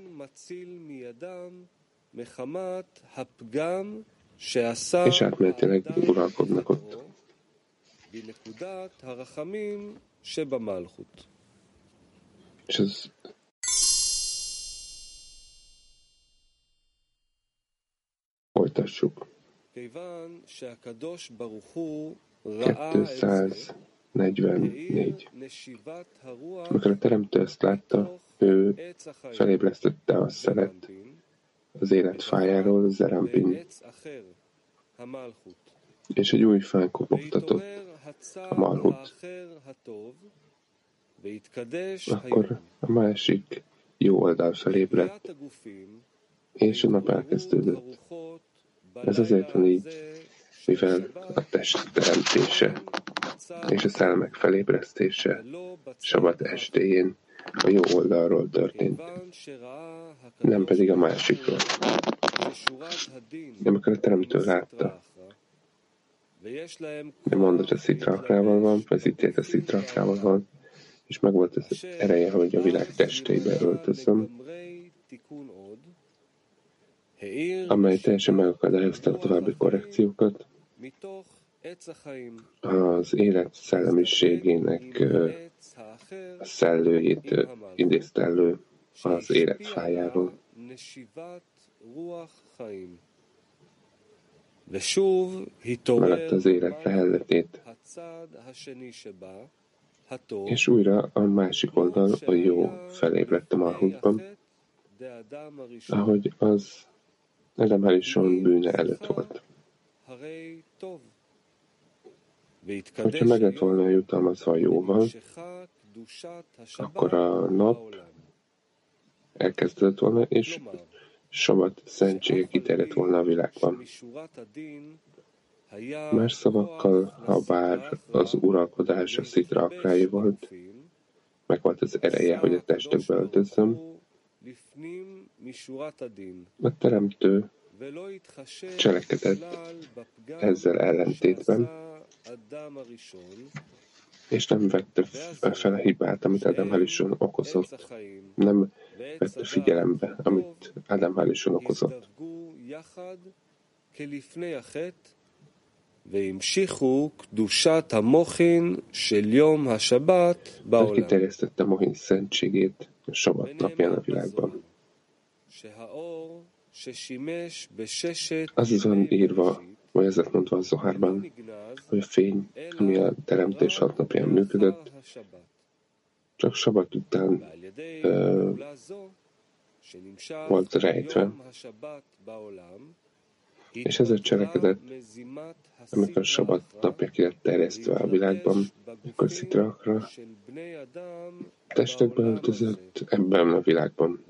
és átmenetileg uralkodnak ott. És ez folytassuk. 244. Amikor a teremtő ezt látta, ő felébresztette a szelet az élet fájáról, Zerampin, és egy új fán kopogtatott, a Malhut. Akkor a másik jó oldal felébredt, és a nap elkezdődött. Ez azért van így, mivel a test teremtése és a szelmek felébresztése sabat estéjén a jó oldalról történt, nem pedig a másikról. Amikor a teremtő látta, de mondat a szitrakrával van, az ítélet a szitrakrával van, és meg volt az ereje, hogy a világ testébe öltözöm, amely teljesen megakadályozta a további korrekciókat, az élet szellemiségének a szellőjét idézte elő az élet fájáról. Maradt az élet lehelletét, és újra a másik oldal a jó felébredt a Malhutban, ahogy az Harrison bűne előtt volt. Hogyha meg lett volna jutalmazva jóval, akkor a nap elkezdődött volna, és sabat szentsége kiterjedt volna a világban. Más szavakkal, ha bár az uralkodás a szitra akrái volt, meg volt az ereje, hogy a testekbe öltözzöm, a teremtő cselekedett ezzel ellentétben, és nem vette fel a hibát, amit Adam Harrison okozott. Nem vette figyelembe, amit Adam Harrison okozott. Mert kiterjesztette Mohin szentségét a sabat napján a világban. Az van írva, vagy ezért mondva a Zohárban, hogy a fény, ami a teremtés hat napján működött, csak sabat után ö, volt rejtve, és ez a cselekedet, amikor a sabat napja ki lett terjesztve a világban, akkor szitrakra testekbe öltözött ebben a világban.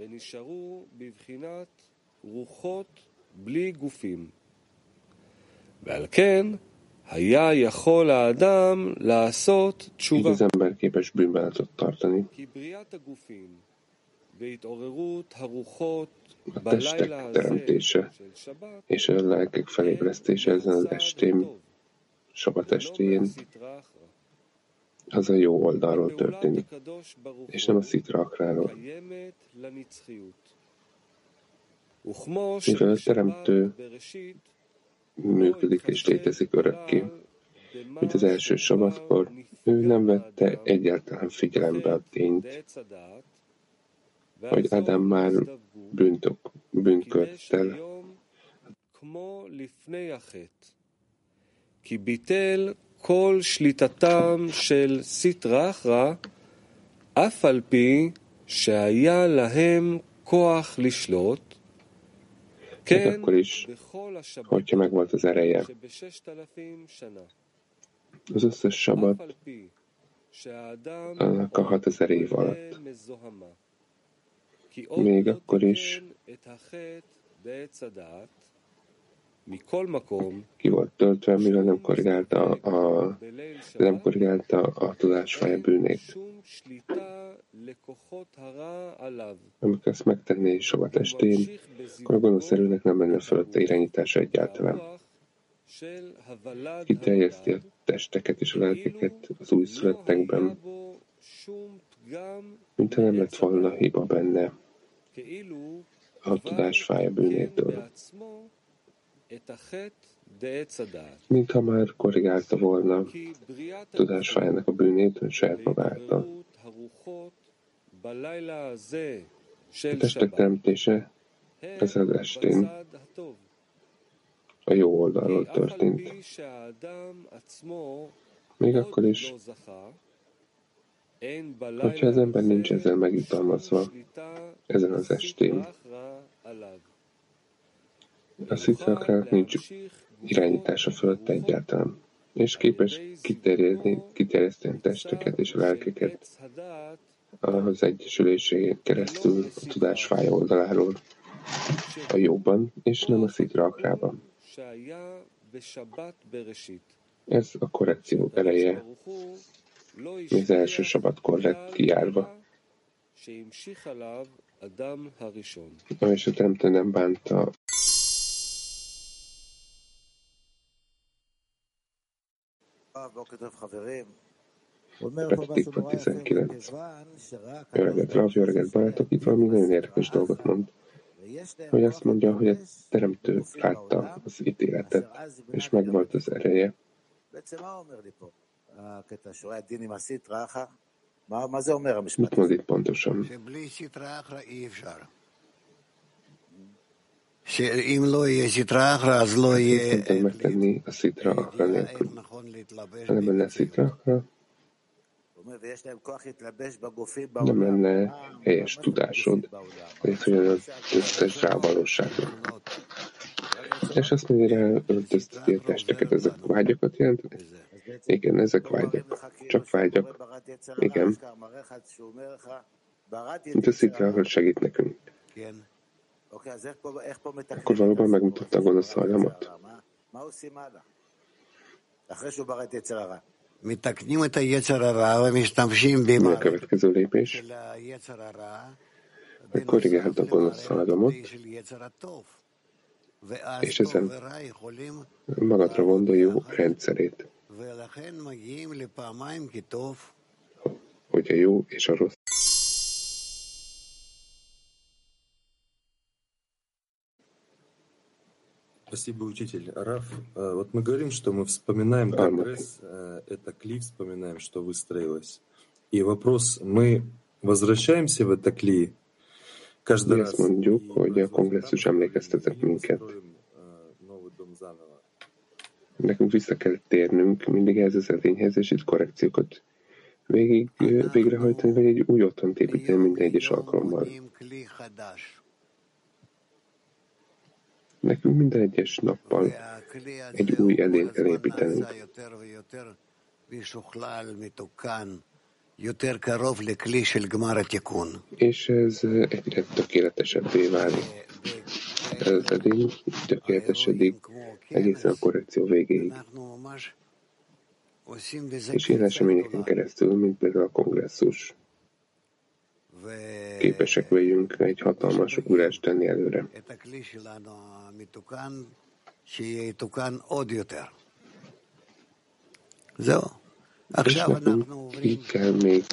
ועל כן היה יכול האדם לעשות תשובה. Így az ember képes bűnbánatot tartani. כי בריאת הגופים והתעוררות הרוחות a testek teremtése és a lelkek felébresztése ezen az estén, sabat estén, az a jó oldalról történik, és nem a szitra akráról. Mivel a teremtő működik és létezik örökké, mint az első sabatkor, ő nem vette egyáltalán figyelembe a tényt, hogy Ádám már bűntök, bűnt követtel. כי ביטל כל שליטתם של סטרא אחרא, אף על פי שהיה להם כוח לשלוט, כן, akkor is, hogyha megvolt az ereje. Az összes sabat annak a 6000 év alatt még akkor is. ki volt töltve, mivel nem korrigálta a, nem korrigálta a tudásfája bűnét. Amikor ezt megtenné soha testén, akkor a gonoszerűnek nem lenne fölötte irányítása egyáltalán. Kiterjeszti a testeket és a lelkeket az új születtekben, mintha nem lett volna hiba benne a tudás fája bűnétől. Mintha már korrigálta volna tudásfájának a bűnét saját magától. A testek teremtése ez az estén a jó oldalról történt. Még akkor is, hogyha az ember nincs ezzel megjutalmazva, ezen az estén, a szitrakrának nincs irányítása fölött egyáltalán, és képes kiterjedni, kiterjeszteni a testeket és a lelkeket az egyesülésén keresztül a tudás fáj oldaláról a jóban, és nem a szitrakrában. Ez a korrekció eleje, az első sabatkor lett kijárva. És a teremtő nem bánta Reptikba 19. Öreget Rav, öreget barátok, itt valami nagyon érdekes dolgot mond. Hogy azt mondja, hogy a teremtő látta az ítéletet, és megvolt az ereje. Mit mond itt pontosan? שאם לא יהיה סטרא אחרא, אז לא יהיה... megtenni a szitra akra nélkül. Ha nem lenne szitra akra, Nem lenne helyes tudásod, hogy ez hogyan öltöztes rá a valóságra. És azt mondja, rá öltözteti a testeket, ezek vágyakat jelentenek? Igen, ezek vágyak. Csak vágyak. Igen. Mint a szikra, segít nekünk. Akkor valóban megmutatta a gonosz hajlamot? Mi a következő lépés? Hogy korrigáld a gonosz hajlamot, és ezen magadra vond a jó rendszerét. Hogy a jó és a rossz Спасибо, учитель. Раф, вот мы говорим, что мы вспоминаем прогресс, это кли вспоминаем, что выстроилось. И вопрос, мы возвращаемся в это кли каждый раз? mondjuk, hogy a kongresszus emlékeztetett minket. Nekünk vissza kell térnünk mindig ez az edényhez, és itt korrekciókat végig, végrehajtani, vagy egy új otthont építeni minden egyes alkalommal. Nekünk minden egyes nappal egy új edényt kell építenünk. És ez egyre tökéletesebbé válik. Ez edény tökéletesedik egészen a korrekció végéig. És ilyen eseményeken keresztül, mint például a kongresszus, képesek vagyunk egy hatalmas ugrást tenni előre. És nekünk így kell még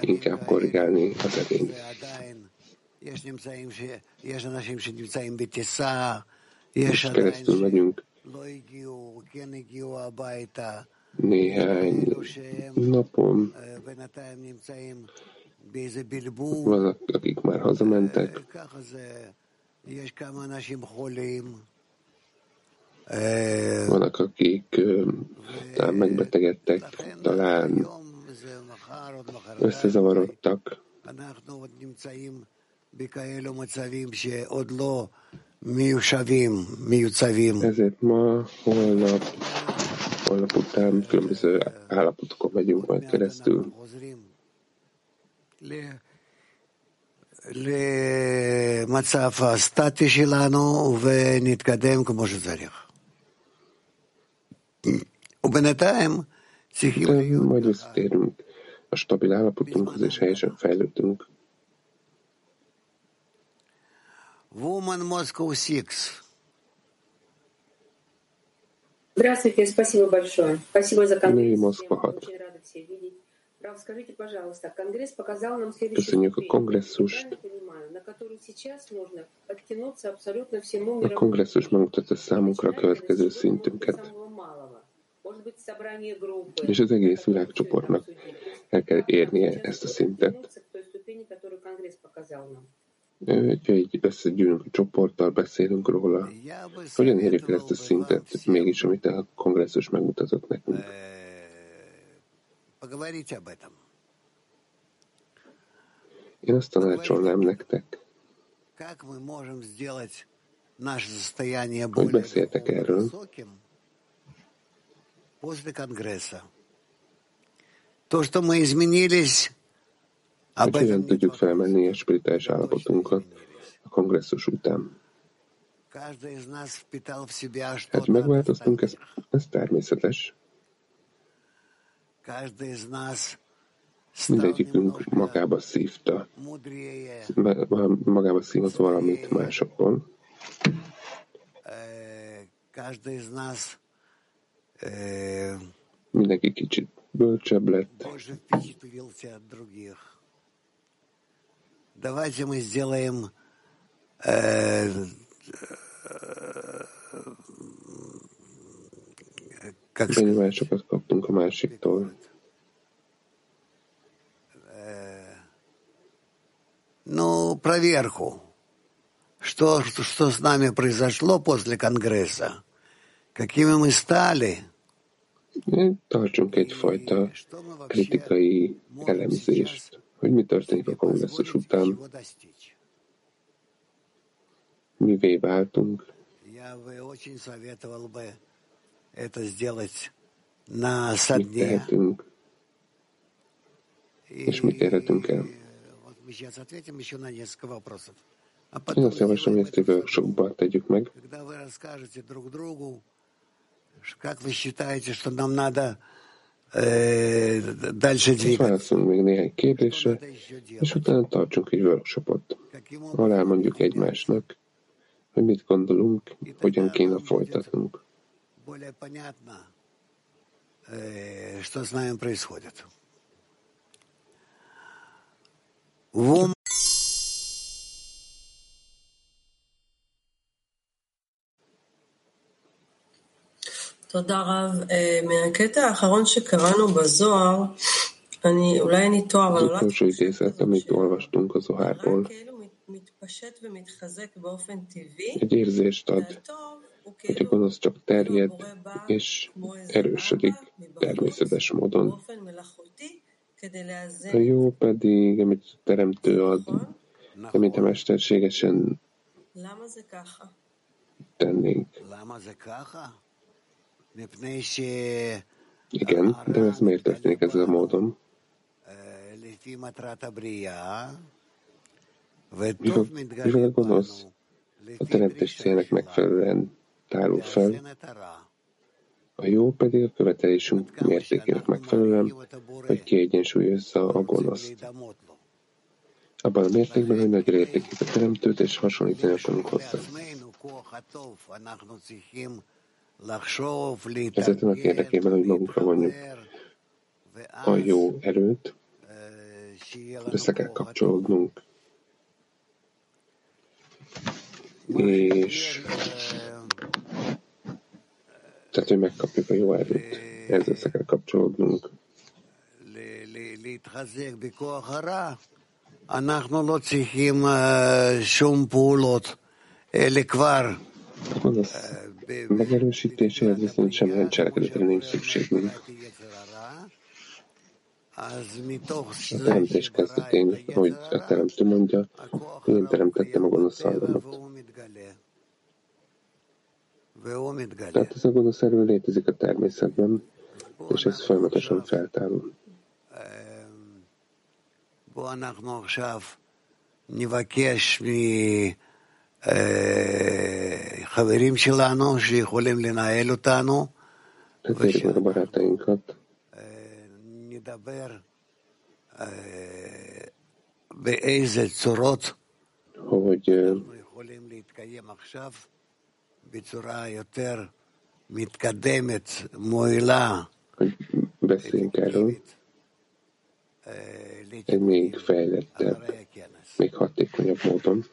inkább korrigálni az edényt. Most keresztül megyünk néhány napon vannak, akik már hazamentek. Vannak, akik talán megbetegedtek, talán. Összezavarodtak. Ezért ma, holnap, holnap után különböző állapotokon megyünk majd keresztül. למצב הסטטי שלנו ונתקדם כמו שצריך. ובינתיים צריכים להיות... majd visszatérünk a stabil állapotunkhoz, és helyesen fejlődünk. Woman Moscow 6. Здравствуйте, спасибо большое. Спасибо за конгресс. Мы очень рада всех видеть. Прав, скажите, пожалуйста, конгресс показал нам следующую как конгресс слушает. на которую сейчас можно откинуться абсолютно всему миру. Конгресс уж может это саму krakövet közösszintünket. És az egész világcsoportnak el ступени, которую Конгресс показал нам. Így összegyűlünk a csoporttal, beszélünk róla, hogyan érjük el ezt a szintet, mégis amit a kongresszus megmutatott nekünk. Én azt tanácsolnám nektek, hogy beszéltek erről, hogy hogyan tudjuk felmenni a spirituális állapotunkat a kongresszus után. Hát megváltoztunk, ez, ez természetes. Mindegyikünk magába szívta, magába szívott valamit másokból. Mindenki kicsit bölcsebb lett. давайте мы сделаем э, как Понимаешь, как понимаешь, кто ну, проверку, что, что, с нами произошло после Конгресса, какими мы стали. Ну, то, о чем критика и elemzést. Hogy mi történik a kongresszus után, mivé váltunk. Mit tehetünk, és mit érhetünk el. Én azt javaslom, hogy ezt egy workshopba tegyük meg. Válaszolunk még néhány kérdésre, és utána tartsunk egy workshopot, ahol elmondjuk egymásnak, hogy mit gondolunk, hogyan kéne folytatnunk. Что с нами происходит? תודה רב. מהקטע האחרון שקראנו בזוהר, אני, אולי אני טועה, אבל עולה מתפשט ומתחזק באופן טבעי, egy érzést ad, hogy a gonosz csak terjed és erősödik természetes módon. A jó pedig, amit a teremtő ad, amit a mesterségesen tennénk. Igen, de ez miért történik ezzel a módon? Mivel a gonosz a teremtés célnak megfelelően tárul fel, a jó pedig a követelésünk mértékének megfelelően, hogy kiegyensúlyozza a gonoszt. Abban a mértékben, hogy nagyra értékít a teremtőt, és hasonlítani akarunk hozzá. Ezért annak érdekében, hogy magunkra vonjuk a jó erőt, össze kell kapcsolódnunk, és tehát, hogy megkapjuk a jó erőt, ezzel össze kell kapcsolódnunk. אנחנו לא צריכים שום פעולות, אלה כבר Megerősítéséhez viszont semmilyen cselekedetre nincs szükségünk. A teremtés kezdetén, hogy a teremtő mondja, én teremtettem a gonosz szellemet. Tehát ez a gonosz erő létezik a természetben, és ez folyamatosan feltárul. Nivakesmi Vezérjük meg a barátainkat, hogy hogy beszéljünk erről, egy még fejlettebb, még hatékonyabb módon.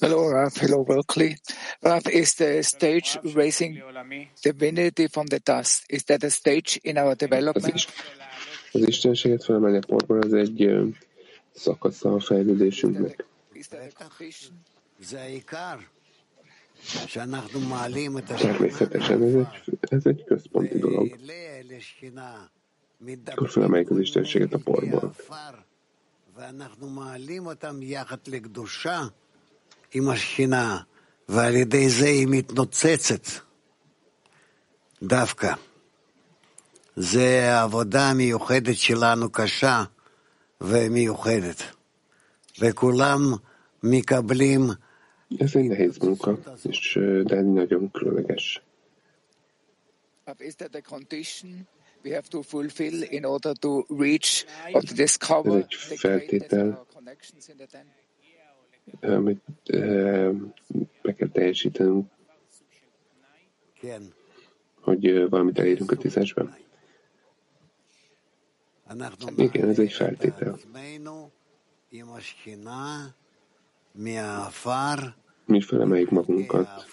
Hello, Raf. Hello, Berkeley. Raf, is the stage raising divinity from the dust? Is that a stage in our development? Az Istenséget felemelni a porból az egy szakasza a fejlődésünknek. Természetesen ez egy, ez egy központi dolog. Akkor felemeljük az Istenséget a porból. עם השכינה, ועל ידי זה היא מתנוצצת דווקא. זה עבודה מיוחדת שלנו, קשה ומיוחדת. וכולם מקבלים... Is that a condition we have to fulfill in order to reach or to discover the feltétel, amit be kell teljesítenünk, hogy valamit elérünk a tízesben. Igen, ez egy feltétel. Mi felemeljük magunkat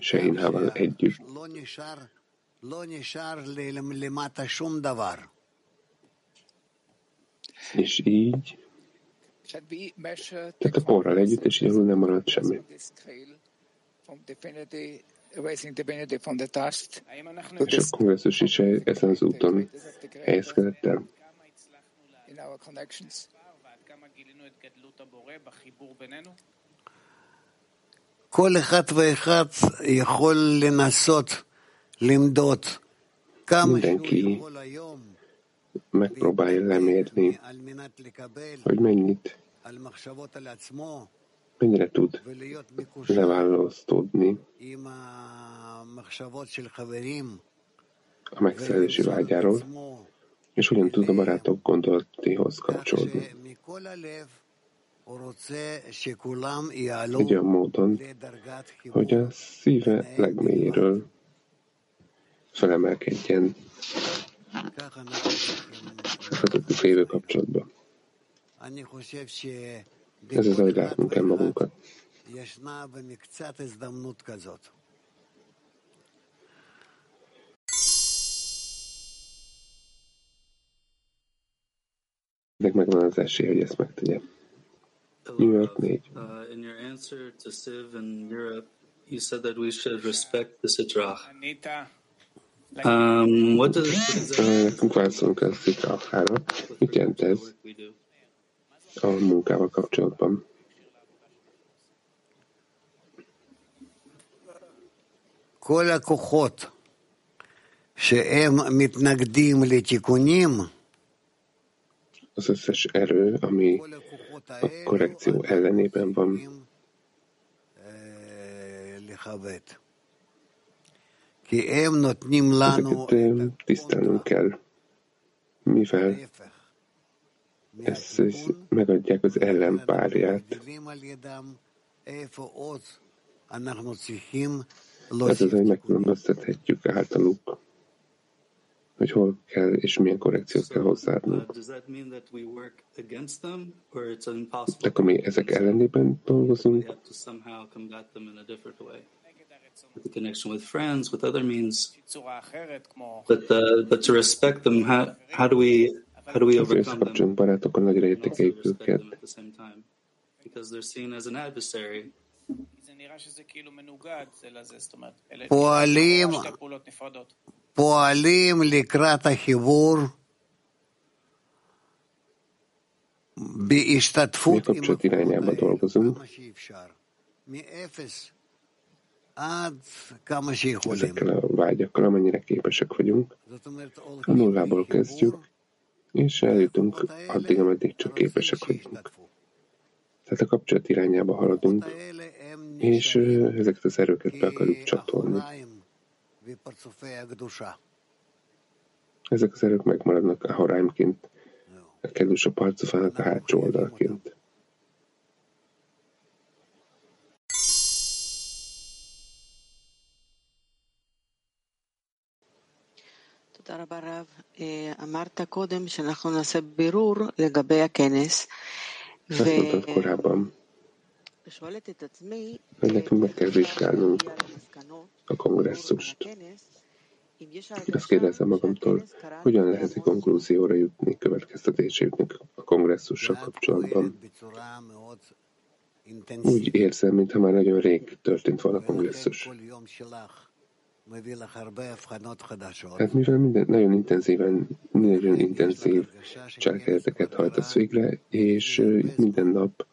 Sehinhával együtt. És így Tehát a porral együtt, és így nem maradt semmi. És a kongresszus is ezen az úton helyezkedett el. כל אחד ואחד יכול לנסות למדוד כמה שהוא יכול היום megpróbálja lemérni, hogy mennyit, mennyire tud leválasztódni a megszerzési vágyáról, és hogyan tud a barátok gondolatihoz kapcsolódni. Egy olyan módon, hogy a szíve legmélyéről felemelkedjen közöttük lévő kapcsolatban. Ez az, ahogy látnunk kell magunkat. Ennek megvan az esély, hogy ezt megtegye. New York 4. Uh, in your answer to Siv in Europe, you said that we should respect the Sitrach. Um, what does, Nekünk válaszolunk a Sitrachára. Mit jelent ez a munkával kapcsolatban? כל הכוחות שהם מתנגדים לתיקונים, az összes erő, ami a korrekció ellenében van, ezeket tisztelnünk kell, mivel ezt megadják az ellenpárját. Ez az, hogy megkülönböztethetjük általuk hogy hol kell és milyen korrekciót kell hozzáadnunk. De akkor mi ezek ellenében dolgozunk? the connection with friends, with other means. But uh, but to respect them, how how do we how do we overcome them? barátokkal nagyra értékeljük őket. Because they're seen as an adversary. פועלים, פועלים לקראת החיבור בהשתתפות עם irányába dolgozunk. Ezekkel a vágyakkal, amennyire képesek vagyunk. A nullából kezdjük, és eljutunk addig, ameddig csak képesek vagyunk. Tehát a kapcsolat irányába haladunk, és ezeket az erőket be akarjuk csatolni. Ezek az erők megmaradnak a horáimként, a kedves a parcofának a hátsó oldalként. תודה רבה רב. אמרת קודם שאנחנו נעשה בירור לגבי הכנס. ושואלת את עצמי, hogy nekünk meg kell vizsgálnunk a kongresszust. Azt kérdezem magamtól, hogyan lehet egy konklúzióra jutni, következtetésre jutni a kongresszussal kapcsolatban. Úgy érzem, mintha már nagyon rég történt volna a kongresszus. Hát mivel minden nagyon intenzíven, nagyon intenzív cselekedeteket hajtasz végre, és minden nap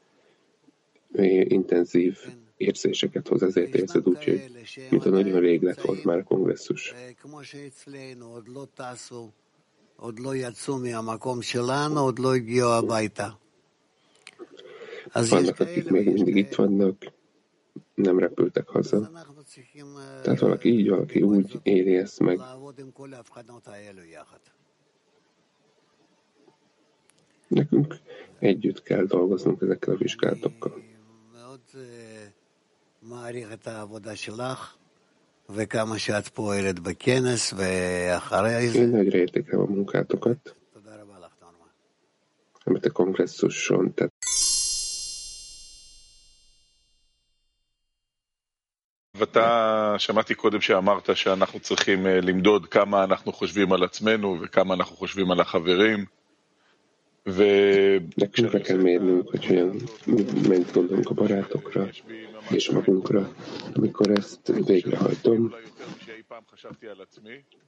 intenzív érzéseket hoz, ezért érzed úgy, hogy mint a nagyon rég lett volt már a kongresszus. Vannak, akik még mindig itt vannak, nem repültek haza. Tehát valaki így, valaki úgy éli ezt meg. Nekünk együtt kell dolgoznunk ezekkel a vizsgálatokkal. Én nagyra értékelem a munkátokat, amit a kongresszuson ואתה, שמעתי קודם שאמרת שאנחנו צריכים למדוד כמה אנחנו חושבים על עצמנו וכמה אנחנו חושבים על החברים, Nekünk be kell mérnünk, hogy olyan, mennyit gondolunk a barátokra és magunkra. Amikor ezt végrehajtom,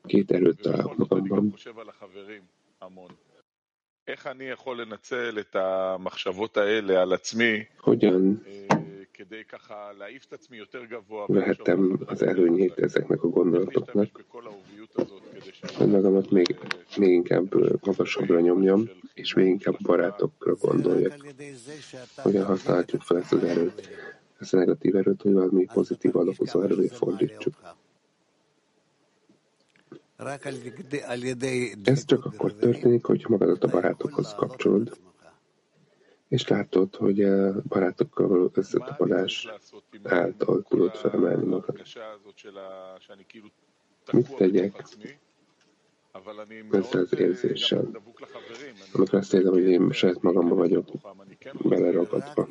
két erőt találok magamban. Hogyan vehettem az előnyét ezeknek a gondolatoknak, hogy magamat még, még inkább magasabbra nyomjam, és még inkább barátokra gondoljak. Hogyan használhatjuk fel ezt az erőt, ezt a negatív erőt, hogy valami pozitív alakozó erővé fordítsuk. Ez csak akkor történik, hogy magadat a barátokhoz kapcsolod, és látod, hogy a barátokkal való összetapadás által tudod felemelni magad. Mit tegyek ezzel az érzéssel? Amikor azt érzem, hogy én saját magamban vagyok beleragadva.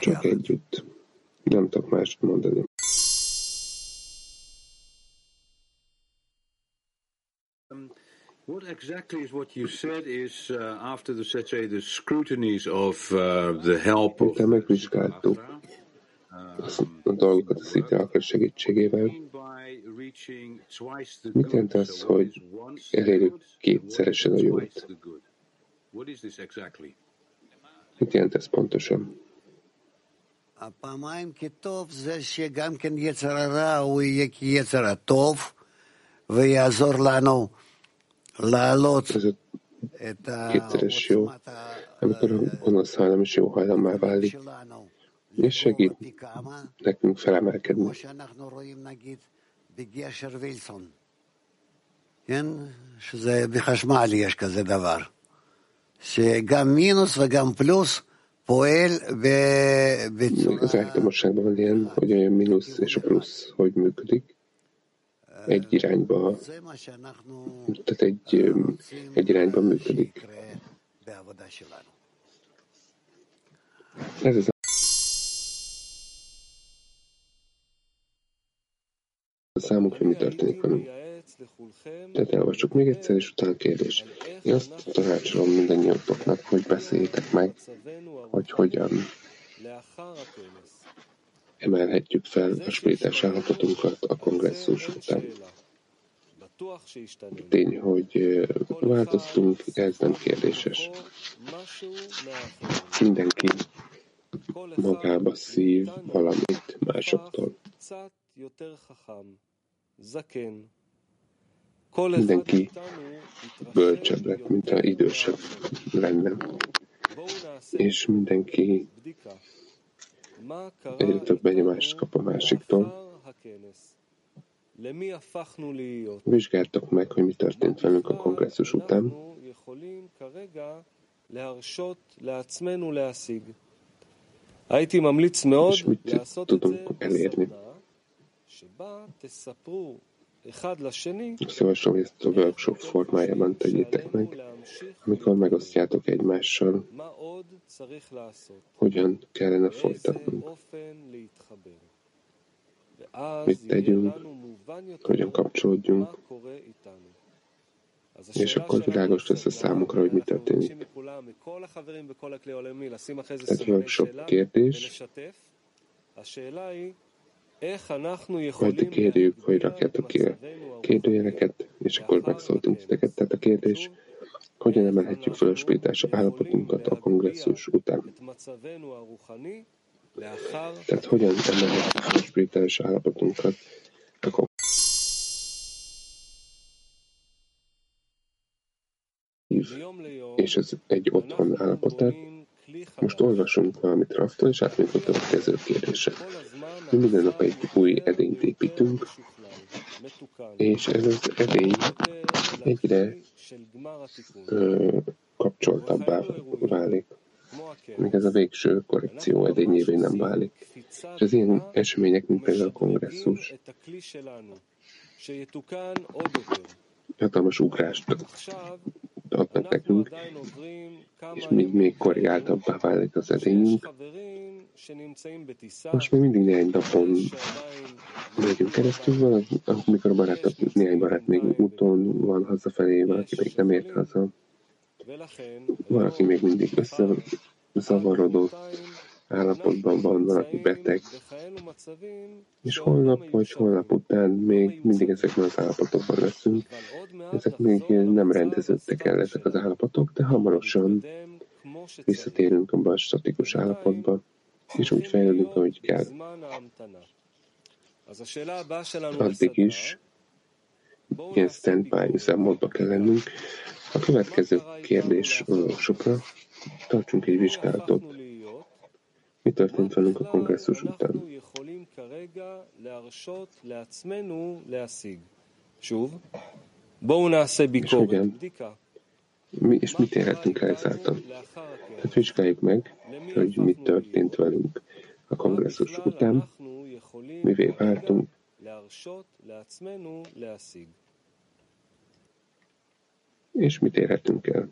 Csak együtt. Nem tudok mást mondani. What exactly is what you said is uh, after the, let's say, the scrutinies of uh, the help of megvizsgáltuk a dolgokat a sziteakar segítségével. Mit jelent az, hogy elérjük kétszeresen a jót? Mit jelent ez pontosan? הפעמיים כטוב זה שגם כן יצר הרע הוא יהיה כיצר הטוב ויעזור לנו לעלות את kétszeres jó, amikor a gonosz hajlam is jó hajlammá válik, és segít nekünk felemelkedni. כן, שזה בחשמל יש כזה דבר, שגם מינוס וגם פלוס az elektromosságban van ilyen, hogy a mínusz és a plusz hogy működik. Egy irányba, tehát egy, egy irányba működik. Ez az a számunkra mi történik velünk. Tehát elolvassuk még egyszer, és utána kérdés. Én azt tanácsolom mindannyiatoknak, hogy beszéljétek meg, hogy hogyan emelhetjük fel a spirituális állapotunkat a kongresszus után. Tény, hogy változtunk, ez nem kérdéses. Mindenki magába szív valamit másoktól. Mindenki bölcsebb lett, mint a idősebb lenne. És mindenki egyre több benyomást kap a másiktól. Vizsgáltak meg, hogy mi történt velünk a kongresszus után. És mit tudunk elérni. Azt javaslom, hogy ezt a workshop formájában tegyétek meg, amikor megosztjátok egymással, hogyan kellene folytatnunk. Mit tegyünk, hogyan kapcsolódjunk, és akkor világos lesz a számukra, hogy mi történik. Tehát workshop kérdés, majd kérjük, hogy rakjátok ki a kérdőjeleket, és akkor megszóltunk titeket. Tehát a kérdés, hogyan emelhetjük fel a spirituális állapotunkat a kongresszus után? Tehát hogyan emelhetjük fel a spirituális állapotunkat a és ez egy otthon állapotát. Most olvasunk valamit Raftól, és átmegyünk a következő kérdésre. Mi minden nap egy új edényt építünk, és ez az edény egyre ö, kapcsoltabbá válik, még ez a végső korrekció edényévé nem válik. És az ilyen események, mint például a kongresszus, hatalmas ugrást adnak nekünk, és még, még korrigáltabbá válik az edényünk, Most még mindig néhány napon megyünk keresztül, amikor a barát, néhány barát még úton van hazafelé, valaki még nem ért haza, valaki még mindig összezavarodott, állapotban van, valaki beteg, és holnap vagy holnap után még mindig ezekben az állapotokban leszünk. Ezek még nem rendeződtek el ezek az állapotok, de hamarosan visszatérünk abba a statikus állapotba, és úgy fejlődünk, ahogy kell. Addig is ilyen standby üzemmódba kell lennünk. A következő kérdés sokra tartsunk egy vizsgálatot. Mi történt velünk a kongresszus után? És hogyan? Mi, és mit érhetünk el ezáltal? Hát vizsgáljuk meg, hogy mi történt velünk a kongresszus után, mivé vártunk, és mit érhetünk el.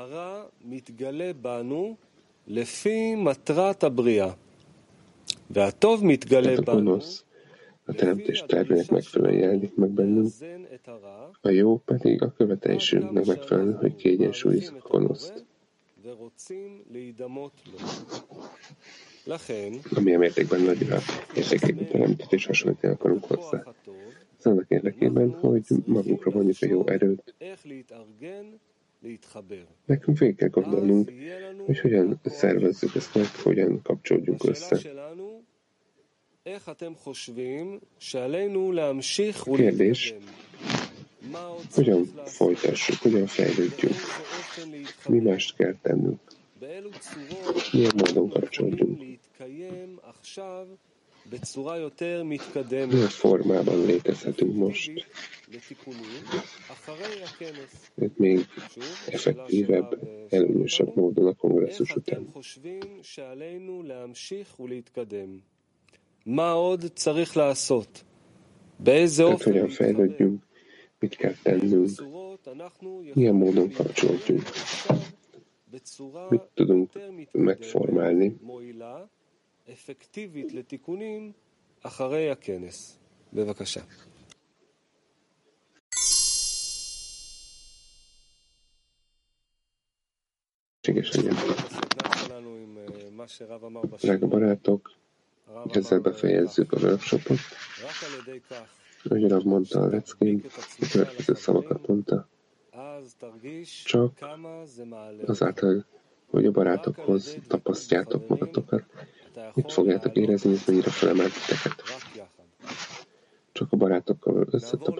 hara mitgale banu lefi matrat abria. Ve'atov mitgale. A teremtés tervének megfelelően jelenik meg bennünk, a jó pedig a követelésünknek megfelelő, hogy kiegyensúlyozzuk a gonoszt. Amilyen mértékben nagyra értékét teremtett és hasonlítni akarunk hozzá. Ez annak érdekében, hogy magunkra vonjuk a jó erőt, Nekünk végig kell gondolnunk, hogy hogyan szervezzük ezt meg, hogyan kapcsolódjunk össze. Kérdés, hogyan folytassuk, hogyan fejlődjünk, mi mást kell tennünk, milyen módon kapcsolódjunk, formában létezhetünk most, mert még effektívebb, előnyösebb módon a kongresszus után. Tehát hogyan fejlődjünk, mit kell tennünk, milyen módon kapcsolódjunk, mit tudunk megformálni, אפקטיבית לתיקונים אחרי הכנס. בבקשה. Drága barátok, ezzel befejezzük a workshopot. Ahogy Rav mondta a leckén, a következő szavakat mondta. Csak azáltal, hogy a barátokhoz tapasztjátok magatokat, itt fogjátok érezni, hogy mennyire felemelt titeket. Csak a barátokkal összetapasztaljátok,